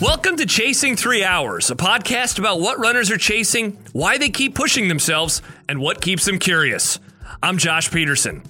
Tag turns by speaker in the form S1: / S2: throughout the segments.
S1: Welcome to Chasing Three Hours, a podcast about what runners are chasing, why they keep pushing themselves, and what keeps them curious. I'm Josh Peterson.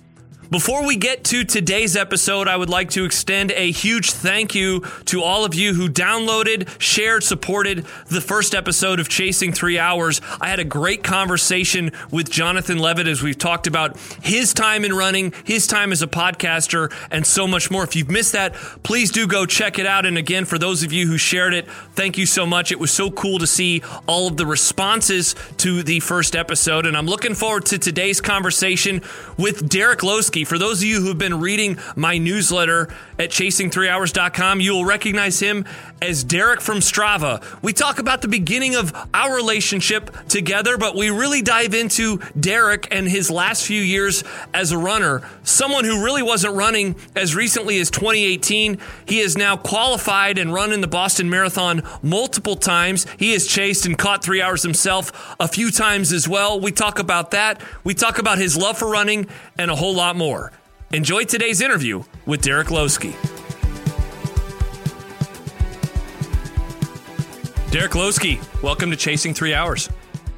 S1: Before we get to today's episode, I would like to extend a huge thank you to all of you who downloaded, shared, supported the first episode of Chasing Three Hours. I had a great conversation with Jonathan Levitt as we've talked about his time in running, his time as a podcaster, and so much more. If you've missed that, please do go check it out. And again, for those of you who shared it, thank you so much. It was so cool to see all of the responses to the first episode. And I'm looking forward to today's conversation with Derek Loseke. For those of you who've been reading my newsletter at chasingthreehours.com, you will recognize him as Derek from Strava. We talk about the beginning of our relationship together, but we really dive into Derek and his last few years as a runner. Someone who really wasn't running as recently as 2018. He is now qualified and run in the Boston Marathon multiple times. He has chased and caught three hours himself a few times as well. We talk about that. We talk about his love for running and a whole lot more. Enjoy today's interview with Derek Loseke. Derek Loseke, welcome to Chasing Three Hours.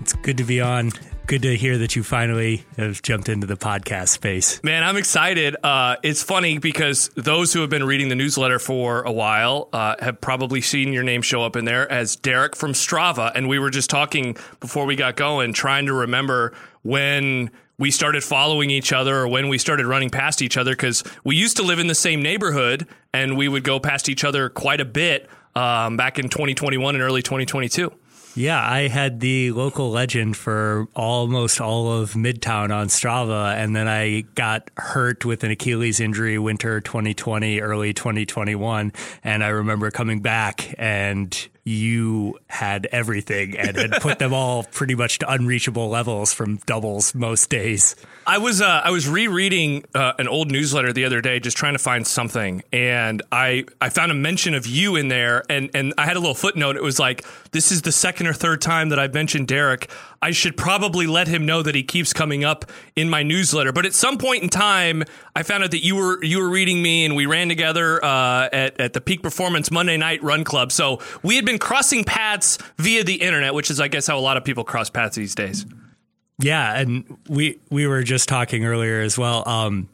S2: It's good to be on. Good to hear that you finally have jumped into the podcast space.
S1: Man, I'm excited. Uh, it's funny because those who have been reading the newsletter for a while uh, have probably seen your name show up in there as Derek from Strava. And we were just talking before we got going, trying to remember when we started following each other or when we started running past each other because we used to live in the same neighborhood and we would go past each other quite a bit um, back in 2021 and early 2022.
S2: Yeah, I had the local legend for almost all of Midtown on Strava, and then I got hurt with an Achilles injury winter 2020, early 2021. And I remember coming back and you had everything and had put them all pretty much to unreachable levels from doubles most days.
S1: I was uh, I was rereading uh, an old newsletter the other day, just trying to find something, and I I found a mention of you in there, and and I had a little footnote. It was like, "This is the second or third time that I've mentioned Derek. I should probably let him know that he keeps coming up in my newsletter." But at some point in time, I found out that you were you were reading me, and we ran together uh, at at the Peak Performance Monday Night Run Club. So we had been crossing paths via the internet, which is, I guess, how a lot of people cross paths these days.
S2: Yeah, and we we were just talking earlier as well. Um,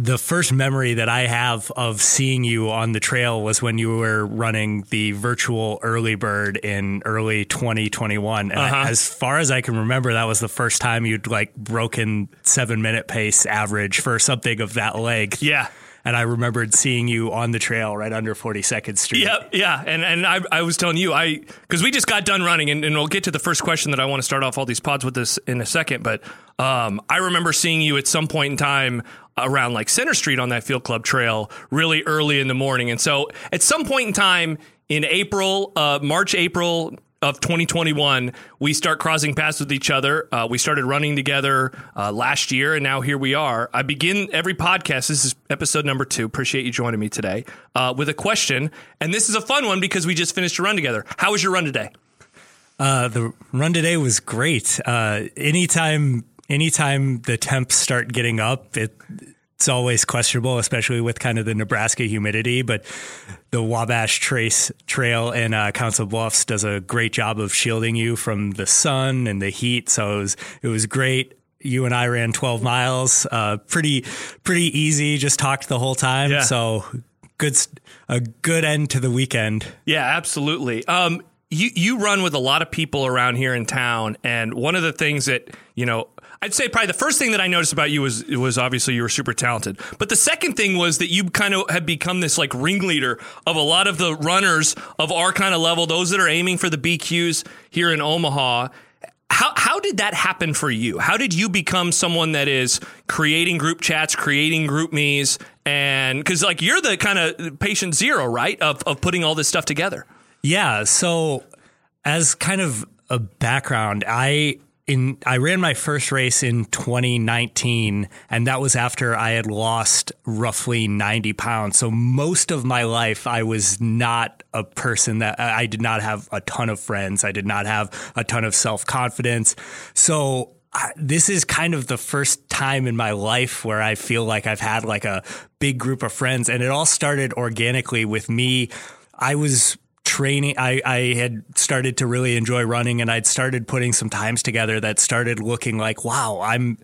S2: the first memory that I have of seeing you on the trail was when you were running the virtual early bird in early 2021. And
S1: Uh-huh.
S2: as far as I can remember, that was the first time you'd like broken seven minute pace average for something of that length.
S1: Yeah.
S2: And I remembered seeing you on the trail right under 42nd Street.
S1: Yep, yeah, and and I, I was telling you I because we just got done running, and, and we'll get to the first question that I want to start off all these pods with this in a second. But um, I remember seeing you at some point in time around like Center Street on that Field Club Trail, really early in the morning, and so at some point in time in April, uh, March, April. Of 2021, we start crossing paths with each other. Uh, we started running together uh, last year, and now here we are. I begin every podcast. This is episode number two. Appreciate you joining me today uh, with a question, and this is a fun one because we just finished a run together. How was your run today?
S2: Uh, the run today was great. Uh, anytime, anytime the temps start getting up, it, it's always questionable, especially with kind of the Nebraska humidity. But the Wabash Trace Trail in uh, Council Bluffs does a great job of shielding you from the sun and the heat. So it was, it was great. You and I ran 12 miles, uh, pretty, pretty easy. Just talked the whole time.
S1: Yeah.
S2: So good, a good end to the weekend.
S1: Yeah, absolutely. Um, you you run with a lot of people around here in town, and one of the things that you know. I'd say probably the first thing that I noticed about you was was obviously you were super talented. But the second thing was that you kind of had become this like ringleader of a lot of the runners of our kind of level, those that are aiming for the BQs here in Omaha. How how did that happen for you? How did you become someone that is creating group chats, creating GroupMe's, and because like you're the kind of patient zero, right, of of putting all this stuff together.
S2: Yeah. So, as kind of a background, I in I ran my first race in 2019, and that was after I had lost roughly 90 pounds. So most of my life, I was not a person that I did not have a ton of friends. I did not have a ton of self confidence. So I- this is kind of the first time in my life where I feel like I've had like a big group of friends, and it all started organically with me. I was training I, I had started to really enjoy running and I'd started putting some times together that started looking like wow I'm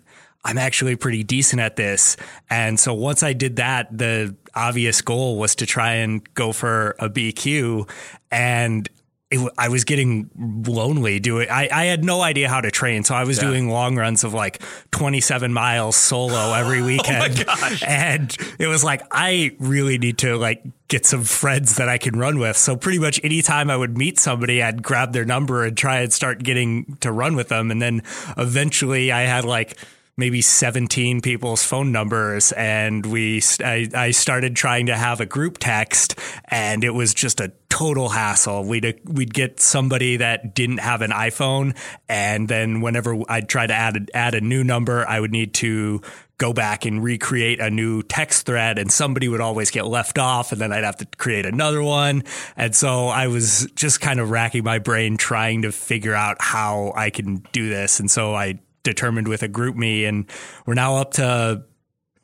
S2: I'm actually pretty decent at this. And so once I did that the obvious goal was to try and go for a BQ and it, I was getting lonely doing. I, I had no idea how to train, so I was yeah. doing long runs of like 27 miles solo every oh weekend.
S1: oh
S2: and it was like I really need to like get some friends that I can run with. So pretty much anytime I would meet somebody, I'd grab their number and try and start getting to run with them. And then eventually, I had like maybe 17 people's phone numbers and we I, I, started trying to have a group text and it was just a total hassle. We'd we'd get somebody that didn't have an iPhone and then whenever I'd try to add a, add a new number I would need to go back and recreate a new text thread and somebody would always get left off and then I'd have to create another one. And so I was just kind of racking my brain trying to figure out how I can do this and so I determined with a GroupMe, and we're now up to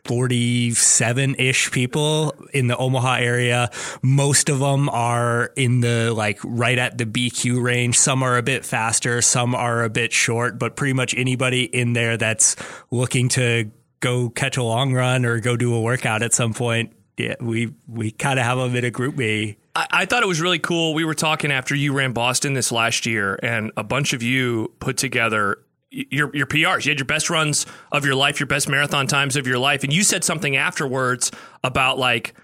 S2: 47 ish people in the Omaha area. Most of them are in the like right at the BQ range. Some are a bit faster, some are a bit short, but pretty much anybody in there that's looking to go catch a long run or go do a workout at some point. Yeah, we we kind of have them in a GroupMe.
S1: I, I thought it was really cool. We were talking after you ran Boston this last year, and a bunch of you put together your your PRs. You had your best runs of your life, your best marathon times of your life, and you said something afterwards about like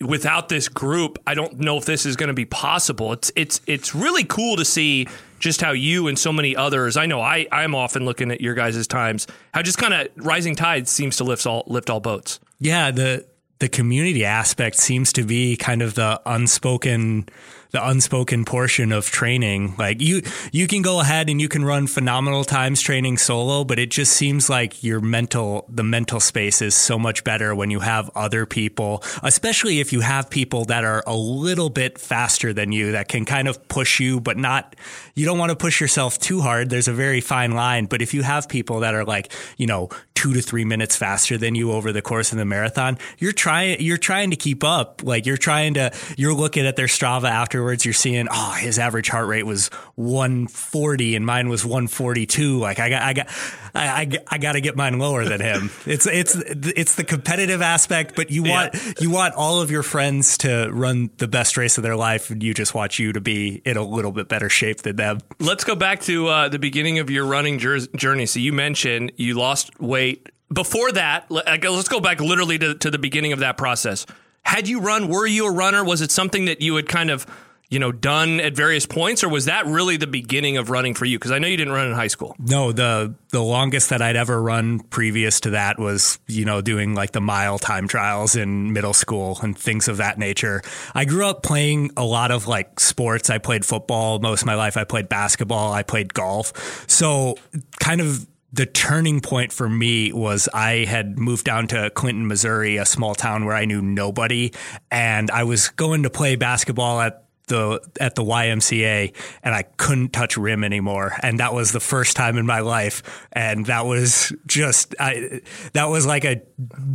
S1: without this group, I don't know if this is going to be possible. It's it's it's really cool to see just how you and so many others. I know I I'm often looking at your guys' times. How just kind of rising tide seems to lift all lift all boats.
S2: Yeah, the the community aspect seems to be kind of the unspoken the unspoken portion of training. Like you, you can go ahead and you can run phenomenal times training solo, but it just seems like your mental, the mental space is so much better when you have other people, especially if you have people that are a little bit faster than you that can kind of push you, but not, you don't want to push yourself too hard. There's a very fine line. But if you have people that are like, you know, two to three minutes faster than you over the course of the marathon, you're trying, you're trying to keep up. Like you're trying to, you're looking at their Strava after afterwards you're seeing, oh, his average heart rate was 140 and mine was 142. Like I got, I got, I, I, I got to get mine lower than him. it's, it's, it's the competitive aspect, but you want, yeah. you want all of your friends to run the best race of their life and you just want you to be in a little bit better shape than them.
S1: Let's go back to uh, the beginning of your running journey. So you mentioned you lost weight before that, let's go back literally to, to, the beginning of that process. Had you run? Were you a runner? Was it something that you had kind of you know, done at various points, or was that really the beginning of running for you? Because I know you didn't run in high school.
S2: No, the the longest that I'd ever run previous to that was, you know, doing like the mile time trials in middle school and things of that nature. I grew up playing a lot of like sports. I played football most of my life. I played basketball. I played golf. So kind of the turning point for me was I had moved down to Clinton, Missouri, a small town where I knew nobody. And I was going to play basketball at the at the YMCA and I couldn't touch rim anymore. And that was the first time in my life. And that was just I that was like a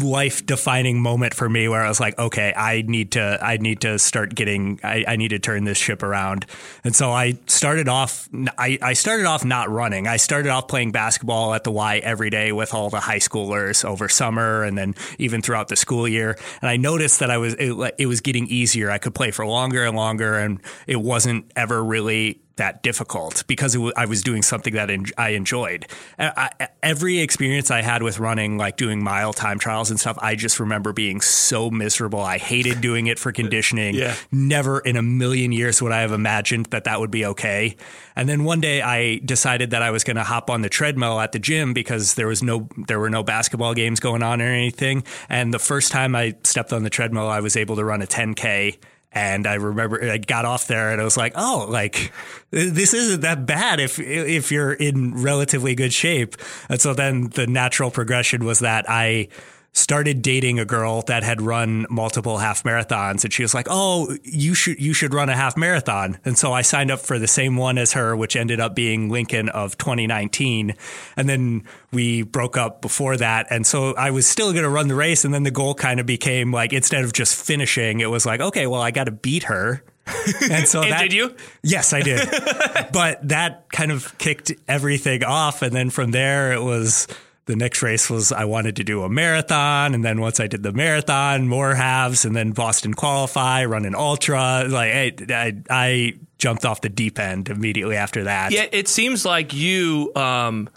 S2: life defining moment for me where I was like okay I need to I need to start getting I, I need to turn this ship around. And so I started off I, I started off not running. I started off playing basketball at the Y every day with all the high schoolers over summer and then even throughout the school year. And I noticed that I was it, it was getting easier. I could play for longer and longer and it wasn't ever really that difficult because w- I was doing something that en- I enjoyed. I, every experience I had with running, like doing mile time trials and stuff, I just remember being so miserable. I hated doing it for conditioning.
S1: yeah.
S2: Never in a million years would I have imagined that that would be okay. And then one day I decided that I was going to hop on the treadmill at the gym because there was no, there were no basketball games going on or anything. And the first time I stepped on the treadmill, I was able to run a 10K and I remember I got off there and I was like, oh, like this isn't that bad if if you're in relatively good shape. And so then the natural progression was that I started dating a girl that had run multiple half marathons and she was like, "Oh, you should you should run a half marathon." And so I signed up for the same one as her, which ended up being Lincoln of 2019. And then we broke up before that, and so I was still going to run the race and then the goal kind of became like instead of just finishing, it was like, "Okay, well, I got to beat her." And so
S1: And
S2: that,
S1: did you?
S2: Yes, I did. but that kind of kicked everything off. And then from there, it was the next race was I wanted to do a marathon. And then once I did the marathon, more halves, and then Boston qualify, run an ultra. Like I, I, I jumped off the deep end immediately after that.
S1: Yeah, it seems like you. Um,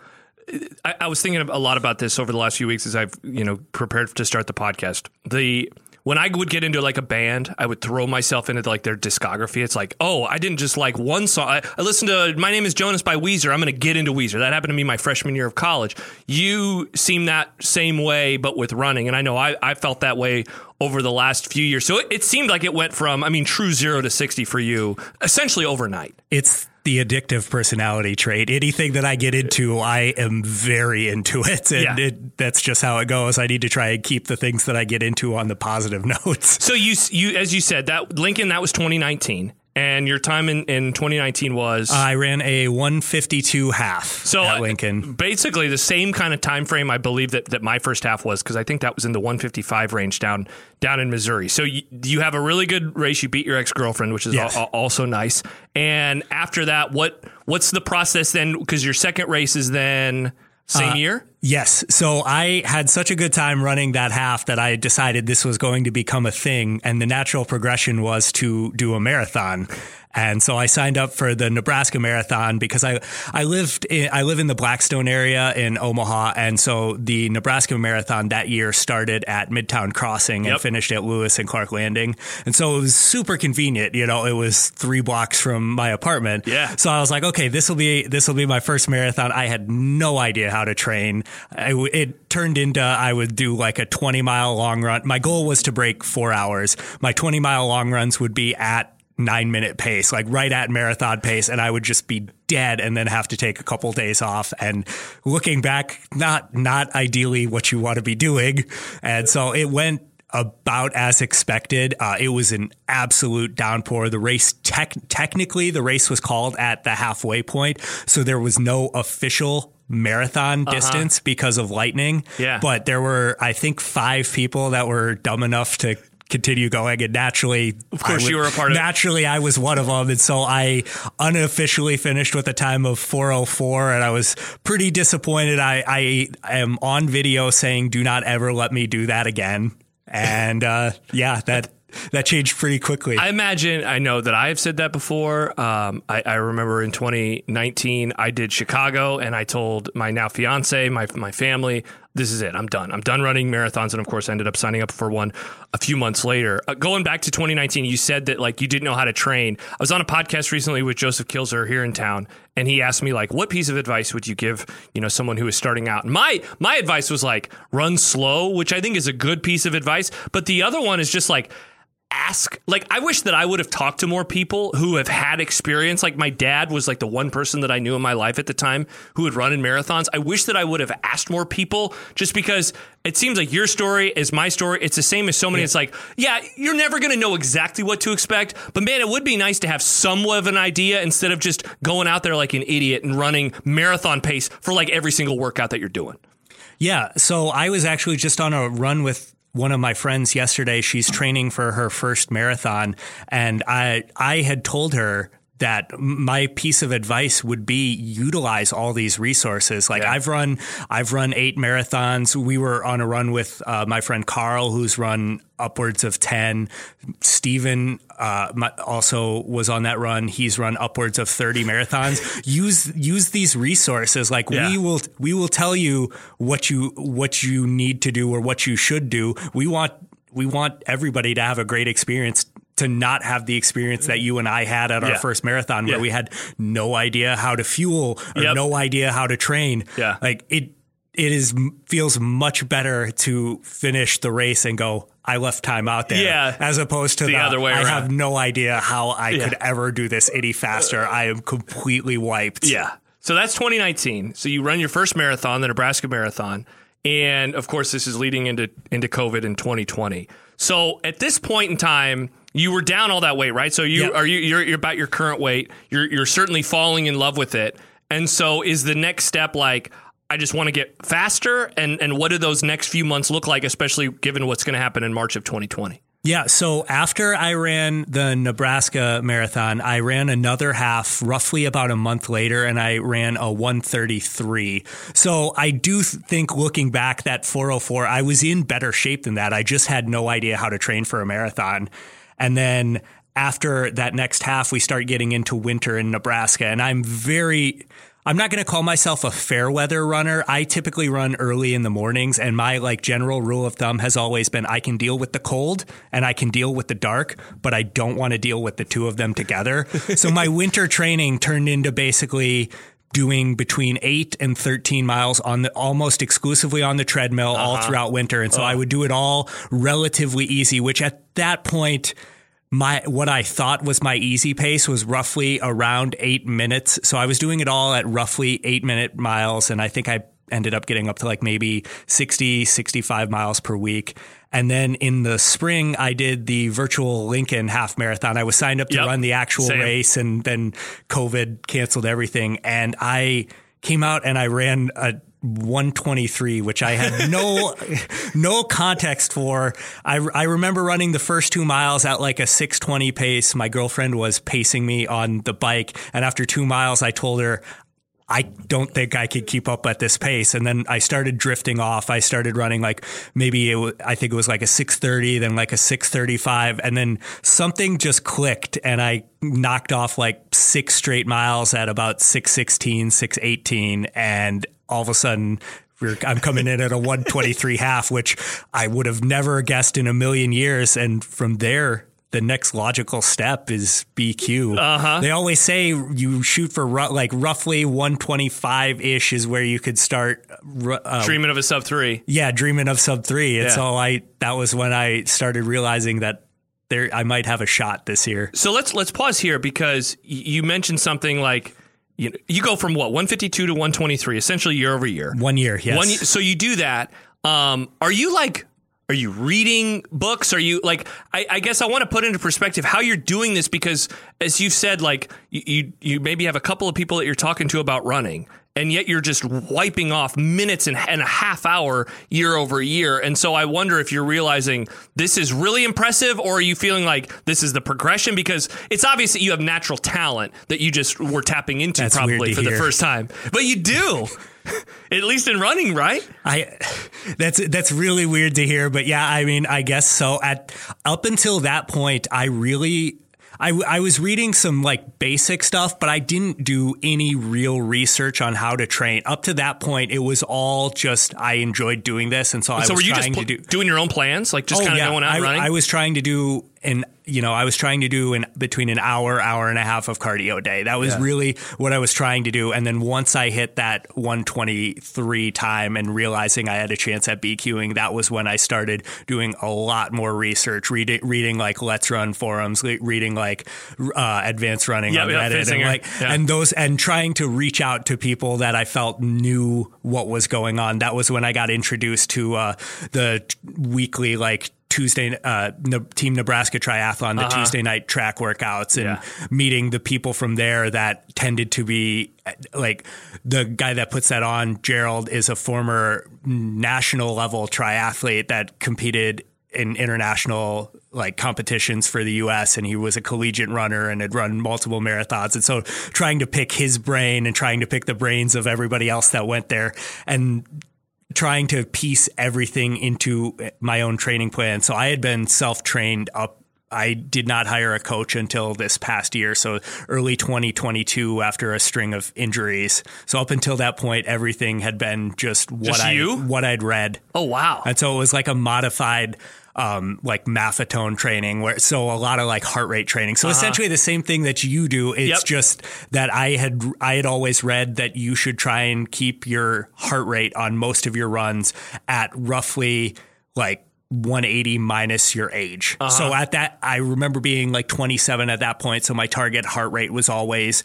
S1: I, I was thinking a lot about this over the last few weeks as I've you know prepared to start the podcast. The when I would get into like a band, I would throw myself into like their discography. It's like, oh, I didn't just like one song. I, I listened to My Name Is Jonas by Weezer. I'm going to get into Weezer. That happened to me my freshman year of college. You seem that same way, but with running. And I know I, I felt that way over the last few years. So it, it seemed like it went from, I mean, true zero to 60 for you essentially overnight.
S2: It's the addictive personality trait. Anything that I get into, I am very into it. And
S1: Yeah.
S2: it, that's just how it goes. I need to try and keep the things that I get into on the positive notes.
S1: So you you as you said that Lincoln that was 2019 and your time in, in 2019 was
S2: I ran a 152 half
S1: so
S2: at Lincoln.
S1: basically the same kind of time frame I believe that, that my first half was because I think that was in the 155 range down down in Missouri. So you, you have a really good race. You beat your ex girlfriend, which is
S2: Yes.
S1: al- al- also nice. And after that, what what's the process then? Because your second race is then same uh, year.
S2: Yes. So I had such a good time running that half that I decided this was going to become a thing. And the natural progression was to do a marathon. And so I signed up for the Nebraska Marathon because I, I lived in, I live in the Blackstone area in Omaha. And so the Nebraska Marathon that year started at Midtown Crossing and
S1: Yep.
S2: finished at Lewis and Clark Landing. And so it was super convenient. You know, it was three blocks from my apartment.
S1: Yeah.
S2: So I was like, okay, this will be this will be my first marathon. I had no idea how to train. I it turned into I would do like a 20 mile long run. My goal was to break four hours. My 20 mile long runs would be at nine minute pace, like right at marathon pace, and I would just be dead and then have to take a couple days off. And looking back, not not ideally what you want to be doing. And so it went about as expected. Uh, it was an absolute downpour. The race, tech, technically, the race was called at the halfway point, so there was no official marathon distance because of lightning.
S1: Yeah.
S2: but there were, I think, five people that were dumb enough to. Continue going, and naturally, of
S1: course you were a part of.
S2: Naturally, I was one of them, and so I unofficially finished with a time of 4:04, and I was pretty disappointed. I, I am on video saying, "Do not ever let me do that again." And uh, yeah, that that changed pretty quickly.
S1: I imagine I know that I have said that before. Um, I, I remember in 2019 I did Chicago, and I told my now fiance, my my family, this is it. I'm done. I'm done running marathons, and of course, I ended up signing up for one a few months later. Uh, going back to 2019, you said that like you didn't know how to train. I was on a podcast recently with Joseph Kilzer here in town, and he asked me like, what piece of advice would you give you know someone who is starting out? And my my advice was like run slow, which I think is a good piece of advice. But the other one is just like ask like I wish that I would have talked to more people who have had experience. Like my dad was like the one person that I knew in my life at the time who had run in marathons. I wish that I would have asked more people just because it seems like your story is my story. It's the same as so many. It's like yeah you're never going to know exactly what to expect but man it would be nice to have somewhat of an idea instead of just going out there like an idiot and running marathon pace for like every single workout that you're doing.
S2: Yeah. So I was actually just on a run with one of my friends yesterday. She's training for her first marathon, and I I had told her that my piece of advice would be utilize all these resources. Like
S1: Yeah.
S2: I've run I've run eight marathons. We were on a run with uh, my friend Carl, who's run upwards of ten. Stephen uh, also was on that run. He's run upwards of thirty marathons. use use these resources. Like
S1: Yeah.
S2: we will we will tell you what you what you need to do or what you should do. We want we want everybody to have a great experience to not have the experience that you and I had at our first marathon where
S1: Yeah.
S2: we had no idea how to fuel or
S1: Yep.
S2: no idea how to train.
S1: Yeah.
S2: Like it it is feels much better to finish the race and go I left time out there
S1: Yeah.
S2: as opposed to
S1: The
S2: the,
S1: other way
S2: I
S1: around.
S2: have no idea how I
S1: Yeah.
S2: could ever do this any faster. I am completely wiped.
S1: Yeah. So that's 2019. So you run your first marathon, the Nebraska Marathon, and of course this is leading into into COVID in 2020. So at this point in time, you were down all that weight, right? So you
S2: Yep.
S1: are you you're, you're about your current weight. You're you're certainly falling in love with it. And so is the next step like I just want to get faster and and what do those next few months look like especially given what's going to happen in March of 2020?
S2: Yeah, so after I ran the Nebraska marathon, I ran another half roughly about a month later and I ran a 133. So I do think looking back that 404, I was in better shape than that. I just had no idea how to train for a marathon. And then after that next half, we start getting into winter in Nebraska and I'm very I'm not going to call myself a fair weather runner. I typically run early in the mornings and my like general rule of thumb has always been I can deal with the cold and I can deal with the dark, but I don't want to deal with the two of them together. so my winter training turned into basically doing between 8 and 13 miles on the almost exclusively on the treadmill uh-huh. all throughout winter and so uh-huh. I would do it all relatively easy, which at that point my what I thought was my easy pace was roughly around eight minutes. So I was doing it all at roughly eight minute miles, and I think I ended up getting up to like maybe 60, 65 miles per week. And then in the spring, I did the virtual Lincoln half marathon. I was signed up to yep. run the actual Same. race, and then COVID canceled everything. And I came out and I ran a 123, which I had no no context for. I, I remember running the first two miles at like a 620 pace. My girlfriend was pacing me on the bike, and after two miles, I told her I don't think I could keep up at this pace. And then I started drifting off. I started running like maybe it I think it was like a 630, then like a 635. And then something just clicked and I knocked off like six straight miles at about 616, 618. And all of a sudden, I'm coming in at a 123 half, which I would have never guessed in a million years. And from there, the next logical step is BQ. Uh-huh. They always say you shoot for ru- like roughly 125 ish is where you could start
S1: uh, dreaming of a sub three.
S2: Yeah, dreaming of sub three. It's yeah. so I that was when I started realizing that there I might have a shot this year.
S1: So let's let's pause here because you mentioned something like you, you go from what 152 to 123 essentially year over year.
S2: One year, yes. One,
S1: so you do that. Um, are you like are you reading books? Are you like? I, I, guess I want to put into perspective how you're doing this because, as you said, like you, you, you maybe have a couple of people that you're talking to about running, and yet you're just wiping off minutes and, and a half hour year over year. And so I wonder if you're realizing this is really impressive, or are you feeling like this is the progression? Because it's obvious that you have natural talent that you just were tapping into That's probably for hear. the first time, but you do. At least in running, right?
S2: I that's that's really weird to hear, but yeah, I mean, I guess so. At up until that point, I really I, I was reading some like basic stuff, but I didn't do any real research on how to train. Up to that point, it was all just I enjoyed doing this, and so, and I so was were you trying just pl- to do
S1: doing your own plans, like just oh, kind of yeah, going out
S2: I,
S1: running.
S2: I was trying to do an you know, I was trying to do in between an hour, hour and a half of cardio a day. That was yeah. really what I was trying to do. And then once I hit that 123 time and realizing I had a chance at BQing, that was when I started doing a lot more research, reading, reading like Let's Run forums, reading like uh, Advanced Running on Reddit, and like yeah. and those and trying to reach out to people that I felt knew what was going on. That was when I got introduced to uh, the weekly like Tuesday uh, Team Nebraska Triathlon, the uh-huh. Tuesday night track workouts, and yeah. meeting the people from there that tended to be like the guy that puts that on. Gerald is a former national level triathlete that competed in international like competitions for the US and he was a collegiate runner and had run multiple marathons and so trying to pick his brain and trying to pick the brains of everybody else that went there and trying to piece everything into my own training plan. So I had been self trained up. I did not hire a coach until this past year. So early 2022 after a string of injuries. So up until that point, everything had been just what
S1: just
S2: I, what I'd read.
S1: Oh, wow.
S2: And so it was like a modified um, like maffetone training where so a lot of like heart rate training. So uh-huh. essentially the same thing that you do. It's yep. just that I had I had always read that you should try and keep your heart rate on most of your runs at roughly like 180 minus your age. Uh-huh. So at that I remember being like 27 at that point. So my target heart rate was always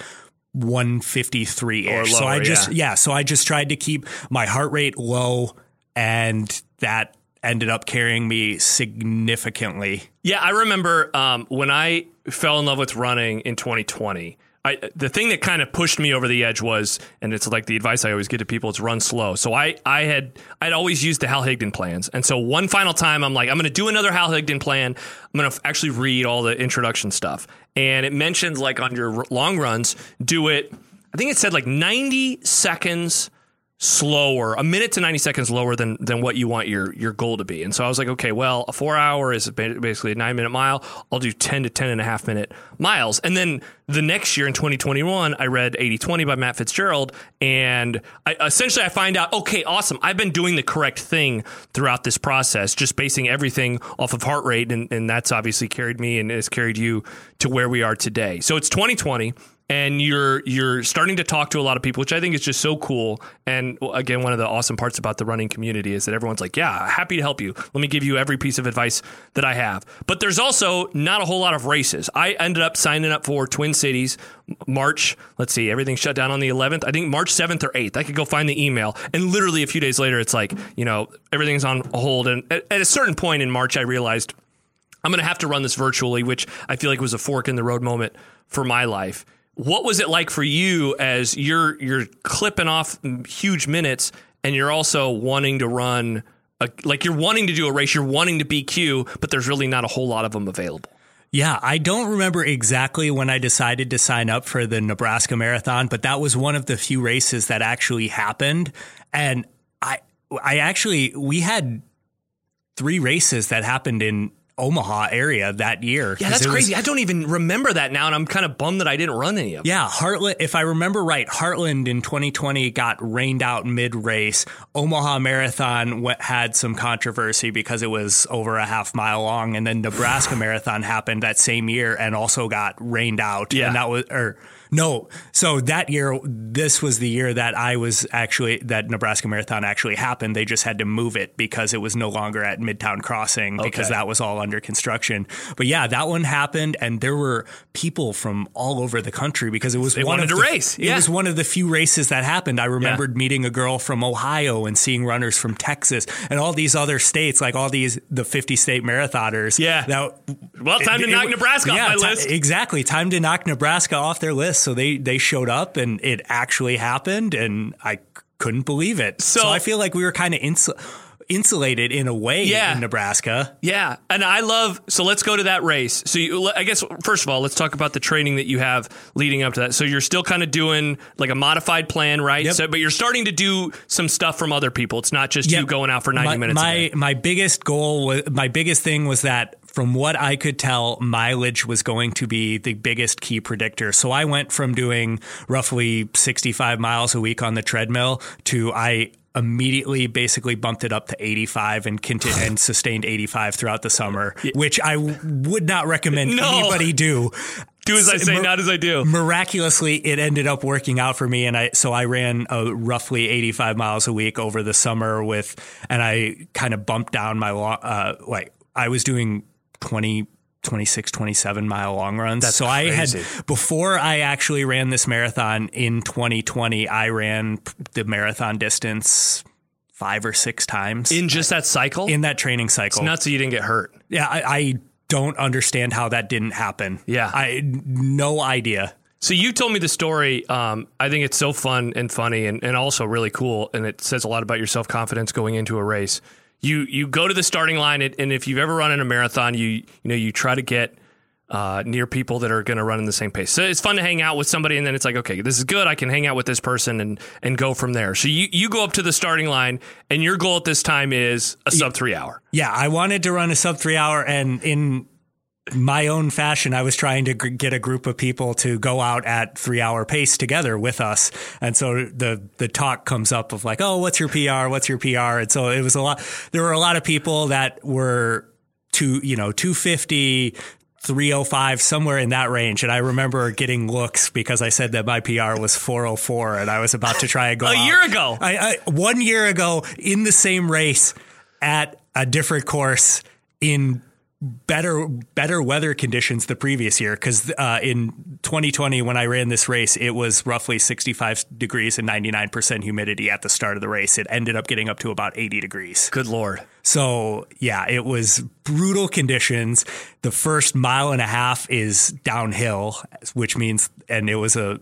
S2: 153 ish. So I just yeah. yeah, so I just tried to keep my heart rate low and that ended up carrying me significantly.
S1: Yeah, I remember um, when I fell in love with running in 2020. I, the thing that kind of pushed me over the edge was, and it's like the advice I always give to people: is run slow. So I, I had, I'd always used the Hal Higdon plans, and so one final time, I'm like, I'm going to do another Hal Higdon plan. I'm going to actually read all the introduction stuff, and it mentions like on your long runs, do it. I think it said like 90 seconds slower, a minute to 90 seconds lower than than what you want your your goal to be. And so I was like, okay, well, a four hour is basically a nine minute mile. I'll do 10 to 10 and a half minute miles. And then the next year in 2021, I read 80 20 by Matt Fitzgerald. And I, essentially I find out, okay, awesome. I've been doing the correct thing throughout this process, just basing everything off of heart rate. And, and that's obviously carried me and has carried you to where we are today. So it's 2020 and you're you're starting to talk to a lot of people, which I think is just so cool. And again, one of the awesome parts about the running community is that everyone's like, "Yeah, happy to help you. Let me give you every piece of advice that I have." But there's also not a whole lot of races. I ended up signing up for Twin Cities March. Let's see, everything shut down on the 11th. I think March 7th or 8th. I could go find the email, and literally a few days later, it's like you know everything's on hold. And at, at a certain point in March, I realized I'm going to have to run this virtually, which I feel like was a fork in the road moment for my life. What was it like for you as you're you're clipping off huge minutes and you're also wanting to run a, like you're wanting to do a race, you're wanting to BQ, but there's really not a whole lot of them available.
S2: Yeah, I don't remember exactly when I decided to sign up for the Nebraska Marathon, but that was one of the few races that actually happened. And I I actually we had three races that happened in Omaha area that year.
S1: Yeah, that's crazy. Was, I don't even remember that now, and I'm kind of bummed that I didn't run any of them.
S2: Yeah, Heartland, if I remember right, Heartland in 2020 got rained out mid race. Omaha Marathon went, had some controversy because it was over a half mile long, and then Nebraska Marathon happened that same year and also got rained out.
S1: Yeah,
S2: and that was or no. So that year, this was the year that I was actually, that Nebraska Marathon actually happened. They just had to move it because it was no longer at Midtown Crossing okay. because that was all under construction. But yeah, that one happened. And there were people from all over the country because it was
S1: they
S2: one
S1: of
S2: the,
S1: race.
S2: Yeah. It was one of the few races that happened. I remembered yeah. meeting a girl from Ohio and seeing runners from Texas and all these other states, like all these, the 50 state marathoners.
S1: Yeah.
S2: That,
S1: well, time it, to knock it, Nebraska yeah, off my list.
S2: Exactly. Time to knock Nebraska off their list. So they they showed up and it actually happened, and I couldn't believe it. So, so I feel like we were kind of insul- insulated in a way yeah. in Nebraska.
S1: Yeah, and I love. So let's go to that race. So you, I guess first of all, let's talk about the training that you have leading up to that. So you're still kind of doing like a modified plan, right?
S2: Yep.
S1: So, but you're starting to do some stuff from other people. It's not just yep. you going out for 90
S2: my,
S1: minutes.
S2: My my biggest goal was my biggest thing was that from what I could tell, mileage was going to be the biggest key predictor. So I went from doing roughly 65 miles a week on the treadmill to I immediately basically bumped it up to 85 and continued and sustained 85 throughout the summer, which I would not recommend no. anybody do.
S1: Do as I say, not as I do.
S2: Miraculously, it ended up working out for me, and I so I ran a roughly 85 miles a week over the summer with, and I kind of bumped down my uh, like I was doing 20, 26, 27 mile long runs.
S1: That's
S2: so
S1: crazy.
S2: I had, before I actually ran this marathon in 2020, I ran the marathon distance five or six times.
S1: In just that cycle?
S2: In that training cycle.
S1: It's nuts that you didn't get hurt.
S2: Yeah, I, I don't understand how that didn't happen.
S1: Yeah.
S2: I no idea.
S1: So you told me the story. Um, I think it's so fun and funny and, and also really cool. And it says a lot about your self confidence going into a race you you go to the starting line, and if you've ever run in a marathon, you you know you try to get uh, near people that are going to run in the same pace. So it's fun to hang out with somebody, and then it's like, okay, this is good. I can hang out with this person and and go from there. So you you go up to the starting line, and your goal at this time is a sub three hour.
S2: Yeah, I wanted to run a sub three hour, and in my own fashion, I was trying to g- get a group of people to go out at three hour pace together with us. And so the, the talk comes up of like, Oh, what's your PR? What's your PR? And so it was a lot, there were a lot of people that were two, you know, 250, 305 somewhere in that range and i remember getting looks because i said that my pr was 404 and i was about to try and go
S1: a
S2: out.
S1: year ago
S2: I, I, one year ago in the same race at a different course in better better weather conditions the previous year because uh, in 2020 when I ran this race it was roughly 65 degrees and 99 percent humidity at the start of the race. It ended up getting up to about 80 degrees.
S1: Good lord.
S2: So yeah, it was brutal conditions. The first mile and a half is downhill, which means and it was a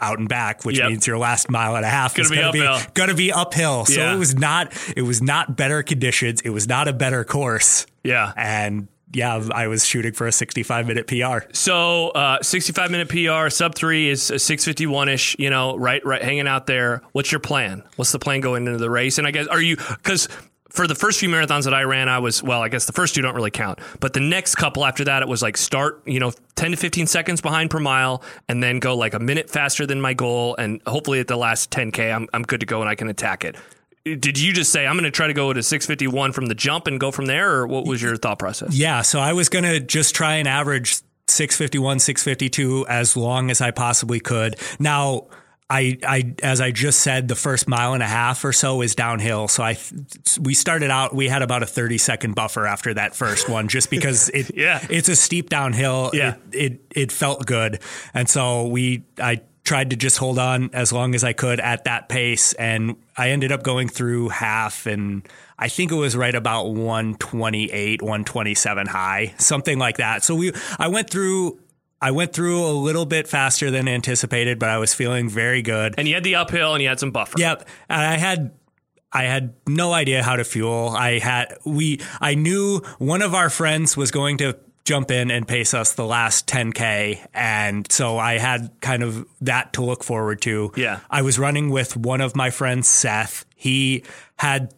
S2: out and back, which
S1: Yep.
S2: means your last mile and a half
S1: Gonna
S2: is going to be
S1: uphill.
S2: going to be uphill. So
S1: Yeah.
S2: it was not it was not better conditions. It was not a better course.
S1: Yeah.
S2: And yeah, I was shooting for a 65 minute PR.
S1: So, uh, 65 minute PR, sub three is 651 ish, you know, right, right, hanging out there. What's your plan? What's the plan going into the race? And I guess, are you, because for the first few marathons that I ran, I was, well, I guess the first two don't really count, but the next couple after that, it was like start, you know, 10 to 15 seconds behind per mile and then go like a minute faster than my goal. And hopefully at the last 10K, I'm, I'm good to go and I can attack it. Did you just say, I'm going to try to go to 651 from the jump and go from there? Or what was your thought process?
S2: Yeah, so I was going to just try and average 651, 652 as long as I possibly could. Now, I, I, as I just said, the first mile and a half or so is downhill. So I, we started out, we had about a 30 second buffer after that first one, just because it,
S1: Yeah.
S2: it's a steep downhill.
S1: Yeah.
S2: It, it, it felt good. And so we, I tried to just hold on as long as I could at that pace. And I ended up going through half and I think it was right about 128, 127 high, something like that. So we, I went through, I went through a little bit faster than anticipated, but I was feeling very good.
S1: And you had the uphill and you had some buffer.
S2: Yep. And I had I had no idea how to fuel. I had we I knew one of our friends was going to jump in and pace us the last 10k and so I had kind of that to look forward to.
S1: Yeah.
S2: I was running with one of my friends Seth. He had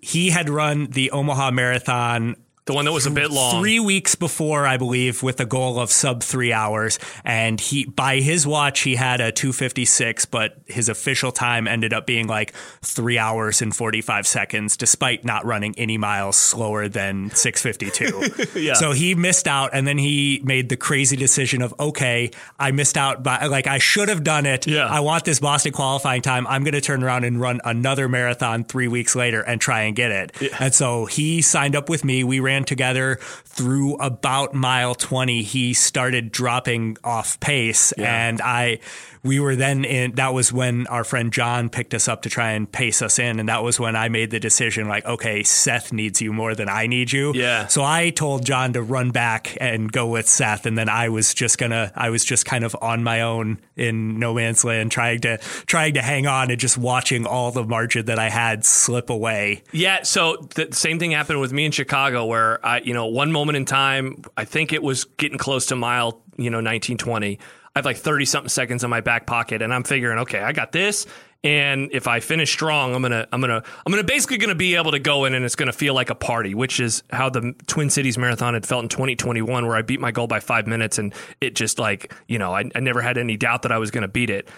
S2: he had run the Omaha Marathon
S1: The one that was a bit long.
S2: Three weeks before, I believe, with a goal of sub three hours. And he, by his watch, he had a 256, but his official time ended up being like three hours and 45 seconds, despite not running any miles slower than 652.
S1: Yeah.
S2: So he missed out. And then he made the crazy decision of, okay, I missed out by, like, I should have done it.
S1: Yeah.
S2: I want this Boston qualifying time. I'm going to turn around and run another marathon three weeks later and try and get it. And so he signed up with me. We ran together through about mile 20. He started dropping off pace and I, we were then in, that was when our friend John picked us up to try and pace us in. And that was when I made the decision like, okay, Seth needs you more than I need you.
S1: Yeah.
S2: So I told John to run back and go with Seth. And then I was just gonna, I was just kind of on my own in no man's land, trying to, trying to hang on and just watching all the margin that I had slip away.
S1: Yeah, so the same thing happened with me in Chicago where I, you know, one moment in time, I think it was getting close to mile, you know, 1920. I have like 30 something seconds in my back pocket and I'm figuring, okay, I got this. And if I finish strong, I'm gonna, I'm gonna, I'm gonna basically gonna be able to go in, and it's gonna feel like a party, which is how the Twin Cities Marathon had felt in 2021, where I beat my goal by five minutes, and it just like, you know, I, I never had any doubt that I was gonna beat it.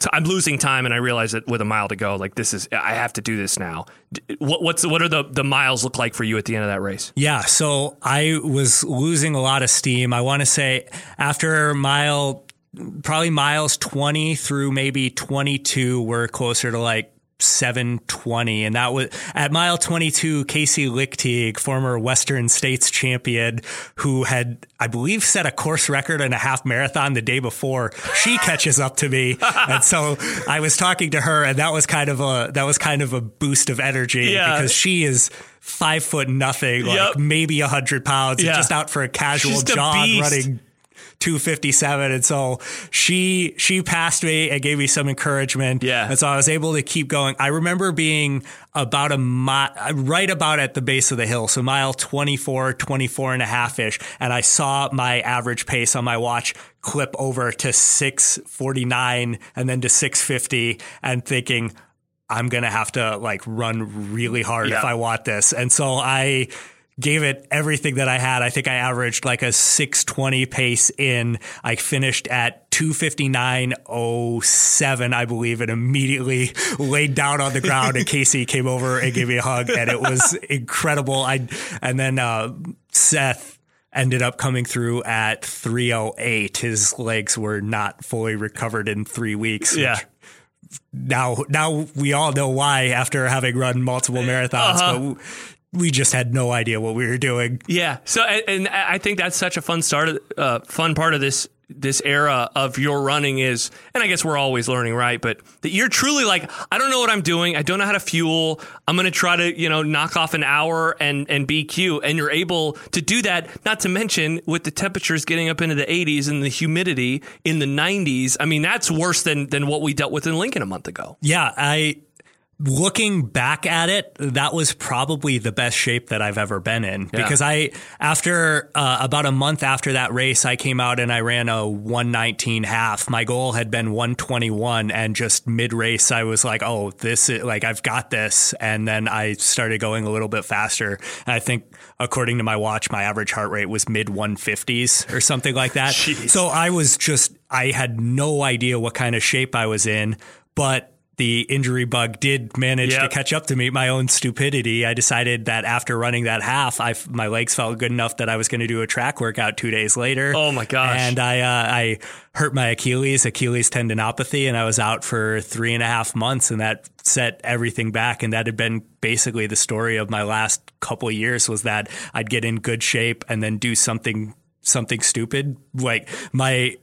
S1: So I'm losing time, and I realize that with a mile to go, like this is, I have to do this now. What, what's what are the the miles look like for you at the end of that race?
S2: Yeah, so I was losing a lot of steam. I want to say after mile, probably miles 20 through maybe 22, we're closer to like 720. And that was at mile 22, Kaci Lickteig, former Western States champion, who had, I believe, set a course record in a half marathon the day before. She catches up to me. and so I was talking to her and that was kind of a, that was kind of a boost of energy
S1: Yeah.
S2: because she is five foot nothing, like
S1: Yep.
S2: maybe a hundred pounds,
S1: Yeah.
S2: just out for a casual jog running 257 and so she she passed me and gave me some encouragement
S1: Yeah.
S2: and so i was able to keep going i remember being about a mile right about at the base of the hill so mile 24 24 and a half ish and i saw my average pace on my watch clip over to 649 and then to 650 and thinking I'm gonna have to like run really hard
S1: Yeah.
S2: if I want this. And so I gave it everything that I had. I think I averaged like a 620 pace in. I finished at 259.07, I believe, and immediately laid down on the ground. And Kaci came over and gave me a hug, and it was incredible. I and then uh, Seth ended up coming through at 308. His legs were not fully recovered in three weeks. which
S1: Yeah.
S2: now now we all know why after having run multiple marathons
S1: Uh-huh.
S2: but we just had no idea what we were doing.
S1: Yeah. So, and, and I think that's such a fun start, uh, fun part of this this era of your running is, and I guess we're always learning, right? But that you're truly like, I don't know what I'm doing. I don't know how to fuel. I'm going to try to, you know, knock off an hour and, and BQ. And you're able to do that, not to mention with the temperatures getting up into the 80s and the humidity in the 90s. I mean, that's worse than, than what we dealt with in Lincoln a month ago.
S2: Yeah. I, looking back at it, that was probably the best shape that I've ever been in
S1: Yeah.
S2: because I, after uh, about a month after that race, I came out and I ran a 119 half. My goal had been 121 and just mid race, I was like, oh, this is like, I've got this. And then I started going a little bit faster. And I think according to my watch, my average heart rate was mid 150s or something like that. So I was just, I had no idea what kind of shape I was in, but the injury bug did manage
S1: Yep.
S2: to catch up to me, my own stupidity. I decided that after running that half, I, my legs felt good enough that I was going to do a track workout two days later.
S1: Oh my gosh.
S2: And I, uh, I hurt my Achilles, Achilles tendinopathy, and I was out for three and a half months, and that set everything back. And that had been basically the story of my last couple of years was that I'd get in good shape and then do something something stupid like my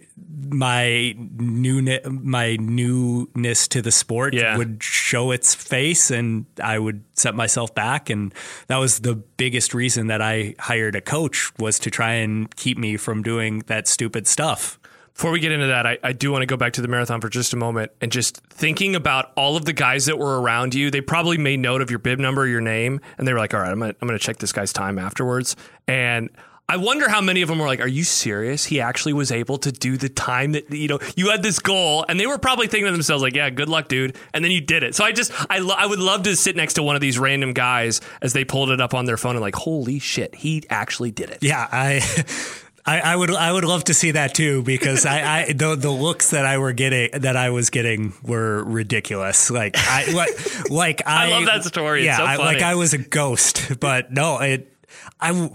S2: my new my newness to the sport
S1: Yeah.
S2: would show its face and I would set myself back and that was the biggest reason that I hired a coach was to try and keep me from doing that stupid stuff.
S1: Before we get into that, I, I do want to go back to the marathon for just a moment and just thinking about all of the guys that were around you. They probably made note of your bib number, your name, and they were like, all right, I'm going to I'm gonna check this guy's time afterwards. And I wonder how many of them were like, are you serious? He actually was able to do the time that, you know, you had this goal. And they were probably thinking to themselves, like, yeah, good luck, dude. And then you did it. So I just, I, lo- I would love to sit next to one of these random guys as they pulled it up on their phone and like, holy shit, he actually did it.
S2: Yeah, I I, I would I would love to see that too because I, I the the looks that I were getting that I was getting were ridiculous. Like I like, like I,
S1: love that story.
S2: Yeah,
S1: so
S2: I, like. I was a ghost, but no, it I.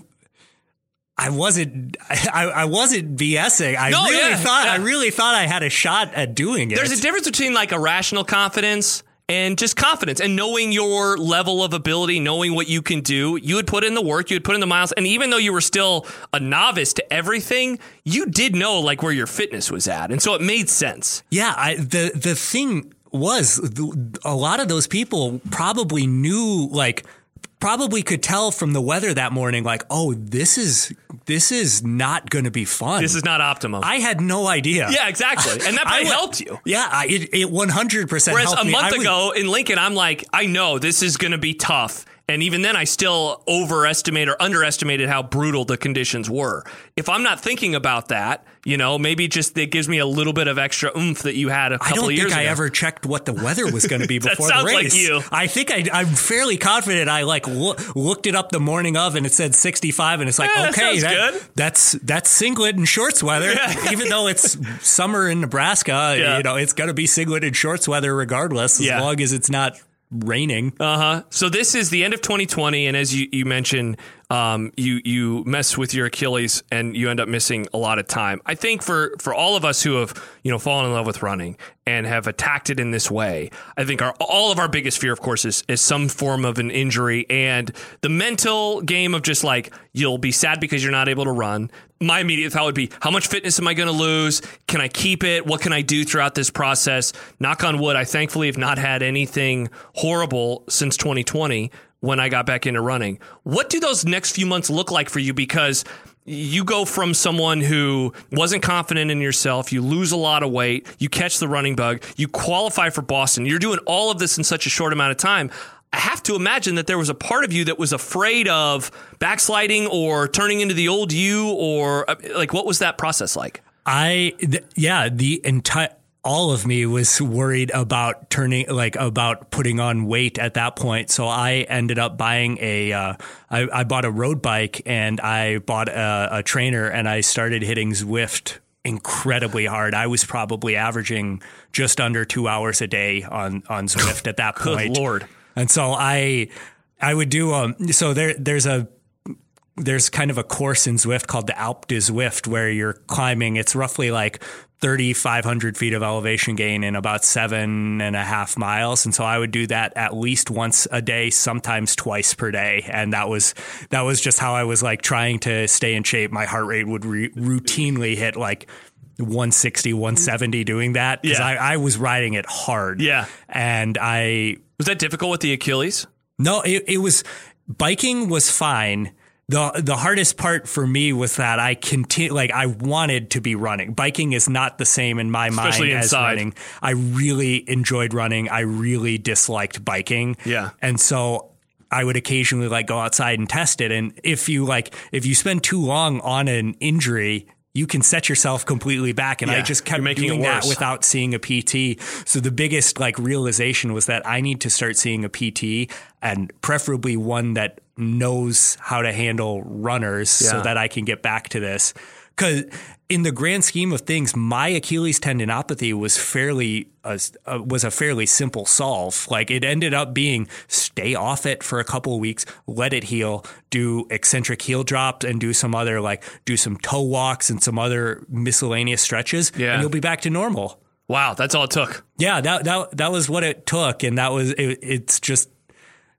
S2: I wasn't. I, I wasn't BSing. I
S1: No,
S2: really
S1: yeah,
S2: thought.
S1: yeah.
S2: I really thought I had a shot at doing it.
S1: There's a difference between like a rational confidence and just confidence and knowing your level of ability, knowing what you can do. You would put in the work, you would put in the miles, and even though you were still a novice to everything, you did know like where your fitness was at, and so it made sense.
S2: Yeah, I, the the thing was a lot of those people probably knew like probably could tell from the weather that morning like oh this is this is not going to be fun.
S1: This is not optimum.
S2: I had no idea.
S1: yeah, exactly, and that probably helped you.
S2: Yeah, I, it it 100%
S1: Whereas
S2: helped
S1: a
S2: me.
S1: month
S2: was-
S1: ago in Lincoln, I'm like, I know this is going to be tough. And even then, I still overestimate or underestimated how brutal the conditions were. If I'm not thinking about that, you know, maybe just it gives me a little bit of extra oomph that you had a couple
S2: I
S1: don't years
S2: think I
S1: ago.
S2: ever checked what the weather was going to be
S1: That
S2: before the
S1: sounds like
S2: race.
S1: you.
S2: I think I, I'm fairly confident. I like loo- looked it up the morning of, and it said 65, and it's like,
S1: Yeah, that
S2: okay,
S1: sounds good.
S2: that's that's singlet and shorts weather. Even though it's summer in Nebraska,
S1: Yeah.
S2: you know, it's going to be singlet and shorts weather regardless, as
S1: Yeah.
S2: long as it's not raining.
S1: Uh huh. So this is the end of 2020, and as you, you mentioned, um, you you mess with your Achilles and you end up missing a lot of time. I think for for all of us who have you know fallen in love with running and have attacked it in this way, I think our all of our biggest fear, of course, is is some form of an injury and the mental game of just like you'll be sad because you're not able to run. My immediate thought would be, how much fitness am I going to lose? Can I keep it? What can I do throughout this process? Knock on wood, I thankfully have not had anything horrible since 2020 when I got back into running. What do those next few months look like for you? Because you go from someone who wasn't confident in yourself, you lose a lot of weight, you catch the running bug, you qualify for Boston, you're doing all of this in such a short amount of time. I have to imagine that there was a part of you that was afraid of backsliding or turning into the old you, or uh, like what was that process like?
S2: I th- yeah, the entire all of me was worried about turning like about putting on weight at that point. So I ended up buying a uh, I, I bought a road bike and I bought a, a trainer and I started hitting Zwift incredibly hard. I was probably averaging just under two hours a day on on Zwift at that point Good
S1: lord.
S2: And so I I would do um so there there's a there's kind of a course in Zwift called the Alpe du Zwift where you're climbing. It's roughly like 3,500 feet of elevation gain in about seven and a half miles. And so I would do that at least once a day, sometimes twice per day. And that was, that was just how I was like trying to stay in shape. My heart rate would re- routinely hit like 160, 170 doing that because
S1: Yeah.
S2: I, I was riding it hard.
S1: Yeah.
S2: And I,
S1: Was that difficult with the Achilles?
S2: no, it, it was biking was fine. The the hardest part for me was that I continue like I wanted to be running. Biking is not the same in my
S1: Especially
S2: mind as running. I really enjoyed running. I really disliked biking.
S1: Yeah.
S2: And so I would occasionally like go outside and test it. And if you like if you spend too long on an injury, you can set yourself completely back. And
S1: Yeah,
S2: I just kept doing that without seeing a PT. So the biggest like realization was that I need to start seeing a PT and preferably one that knows how to handle runners so that I can get back to this. Cause in the grand scheme of things, my Achilles tendinopathy was fairly uh, uh, was a fairly simple solve. Like it ended up being stay off it for a couple of weeks, let it heal, do eccentric heel drops, and do some other like do some toe walks and some other miscellaneous stretches,
S1: Yeah.
S2: and you'll be back to normal.
S1: Wow, that's all it took.
S2: Yeah, that that that was what it took, and that was it, it's just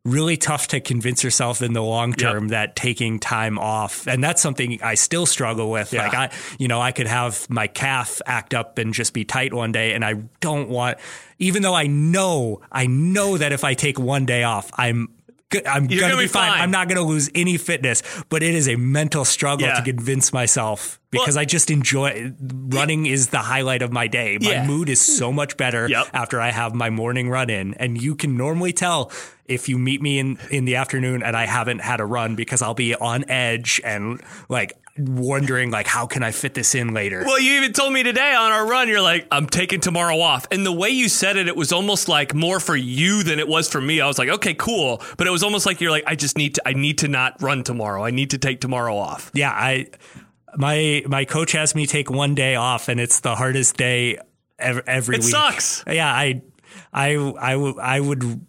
S2: really tough to convince yourself in the long term that taking time off, and that's something I still struggle with.
S1: Yeah.
S2: Like I, you know, I could have my calf act up and just be tight one day, and I don't want, even though I know, I know that if I take one day off, I'm. I'm
S1: You're
S2: gonna,
S1: gonna
S2: be
S1: be
S2: fine.
S1: fine.
S2: I'm not gonna lose any fitness, but it is a mental struggle
S1: Yeah.
S2: to convince myself because
S1: Well-
S2: I just enjoy running is the highlight of my day. My
S1: Yeah.
S2: mood is so much better
S1: Yep.
S2: after I have my morning run in. And you can normally tell if you meet me in, in the afternoon and I haven't had a run because I'll be on edge and like wondering like how can I fit this in later.
S1: Well, you even told me today on our run, you're like, I'm taking tomorrow off. And the way you said it, it was almost like more for you than it was for me. I was like, okay, cool. But it was almost like you're like, I just need to, I need to not run tomorrow. I need to take tomorrow off.
S2: yeah, I my my coach has me take one day off and it's the hardest day ev- every
S1: It
S2: week.
S1: sucks.
S2: Yeah, I I I w- I would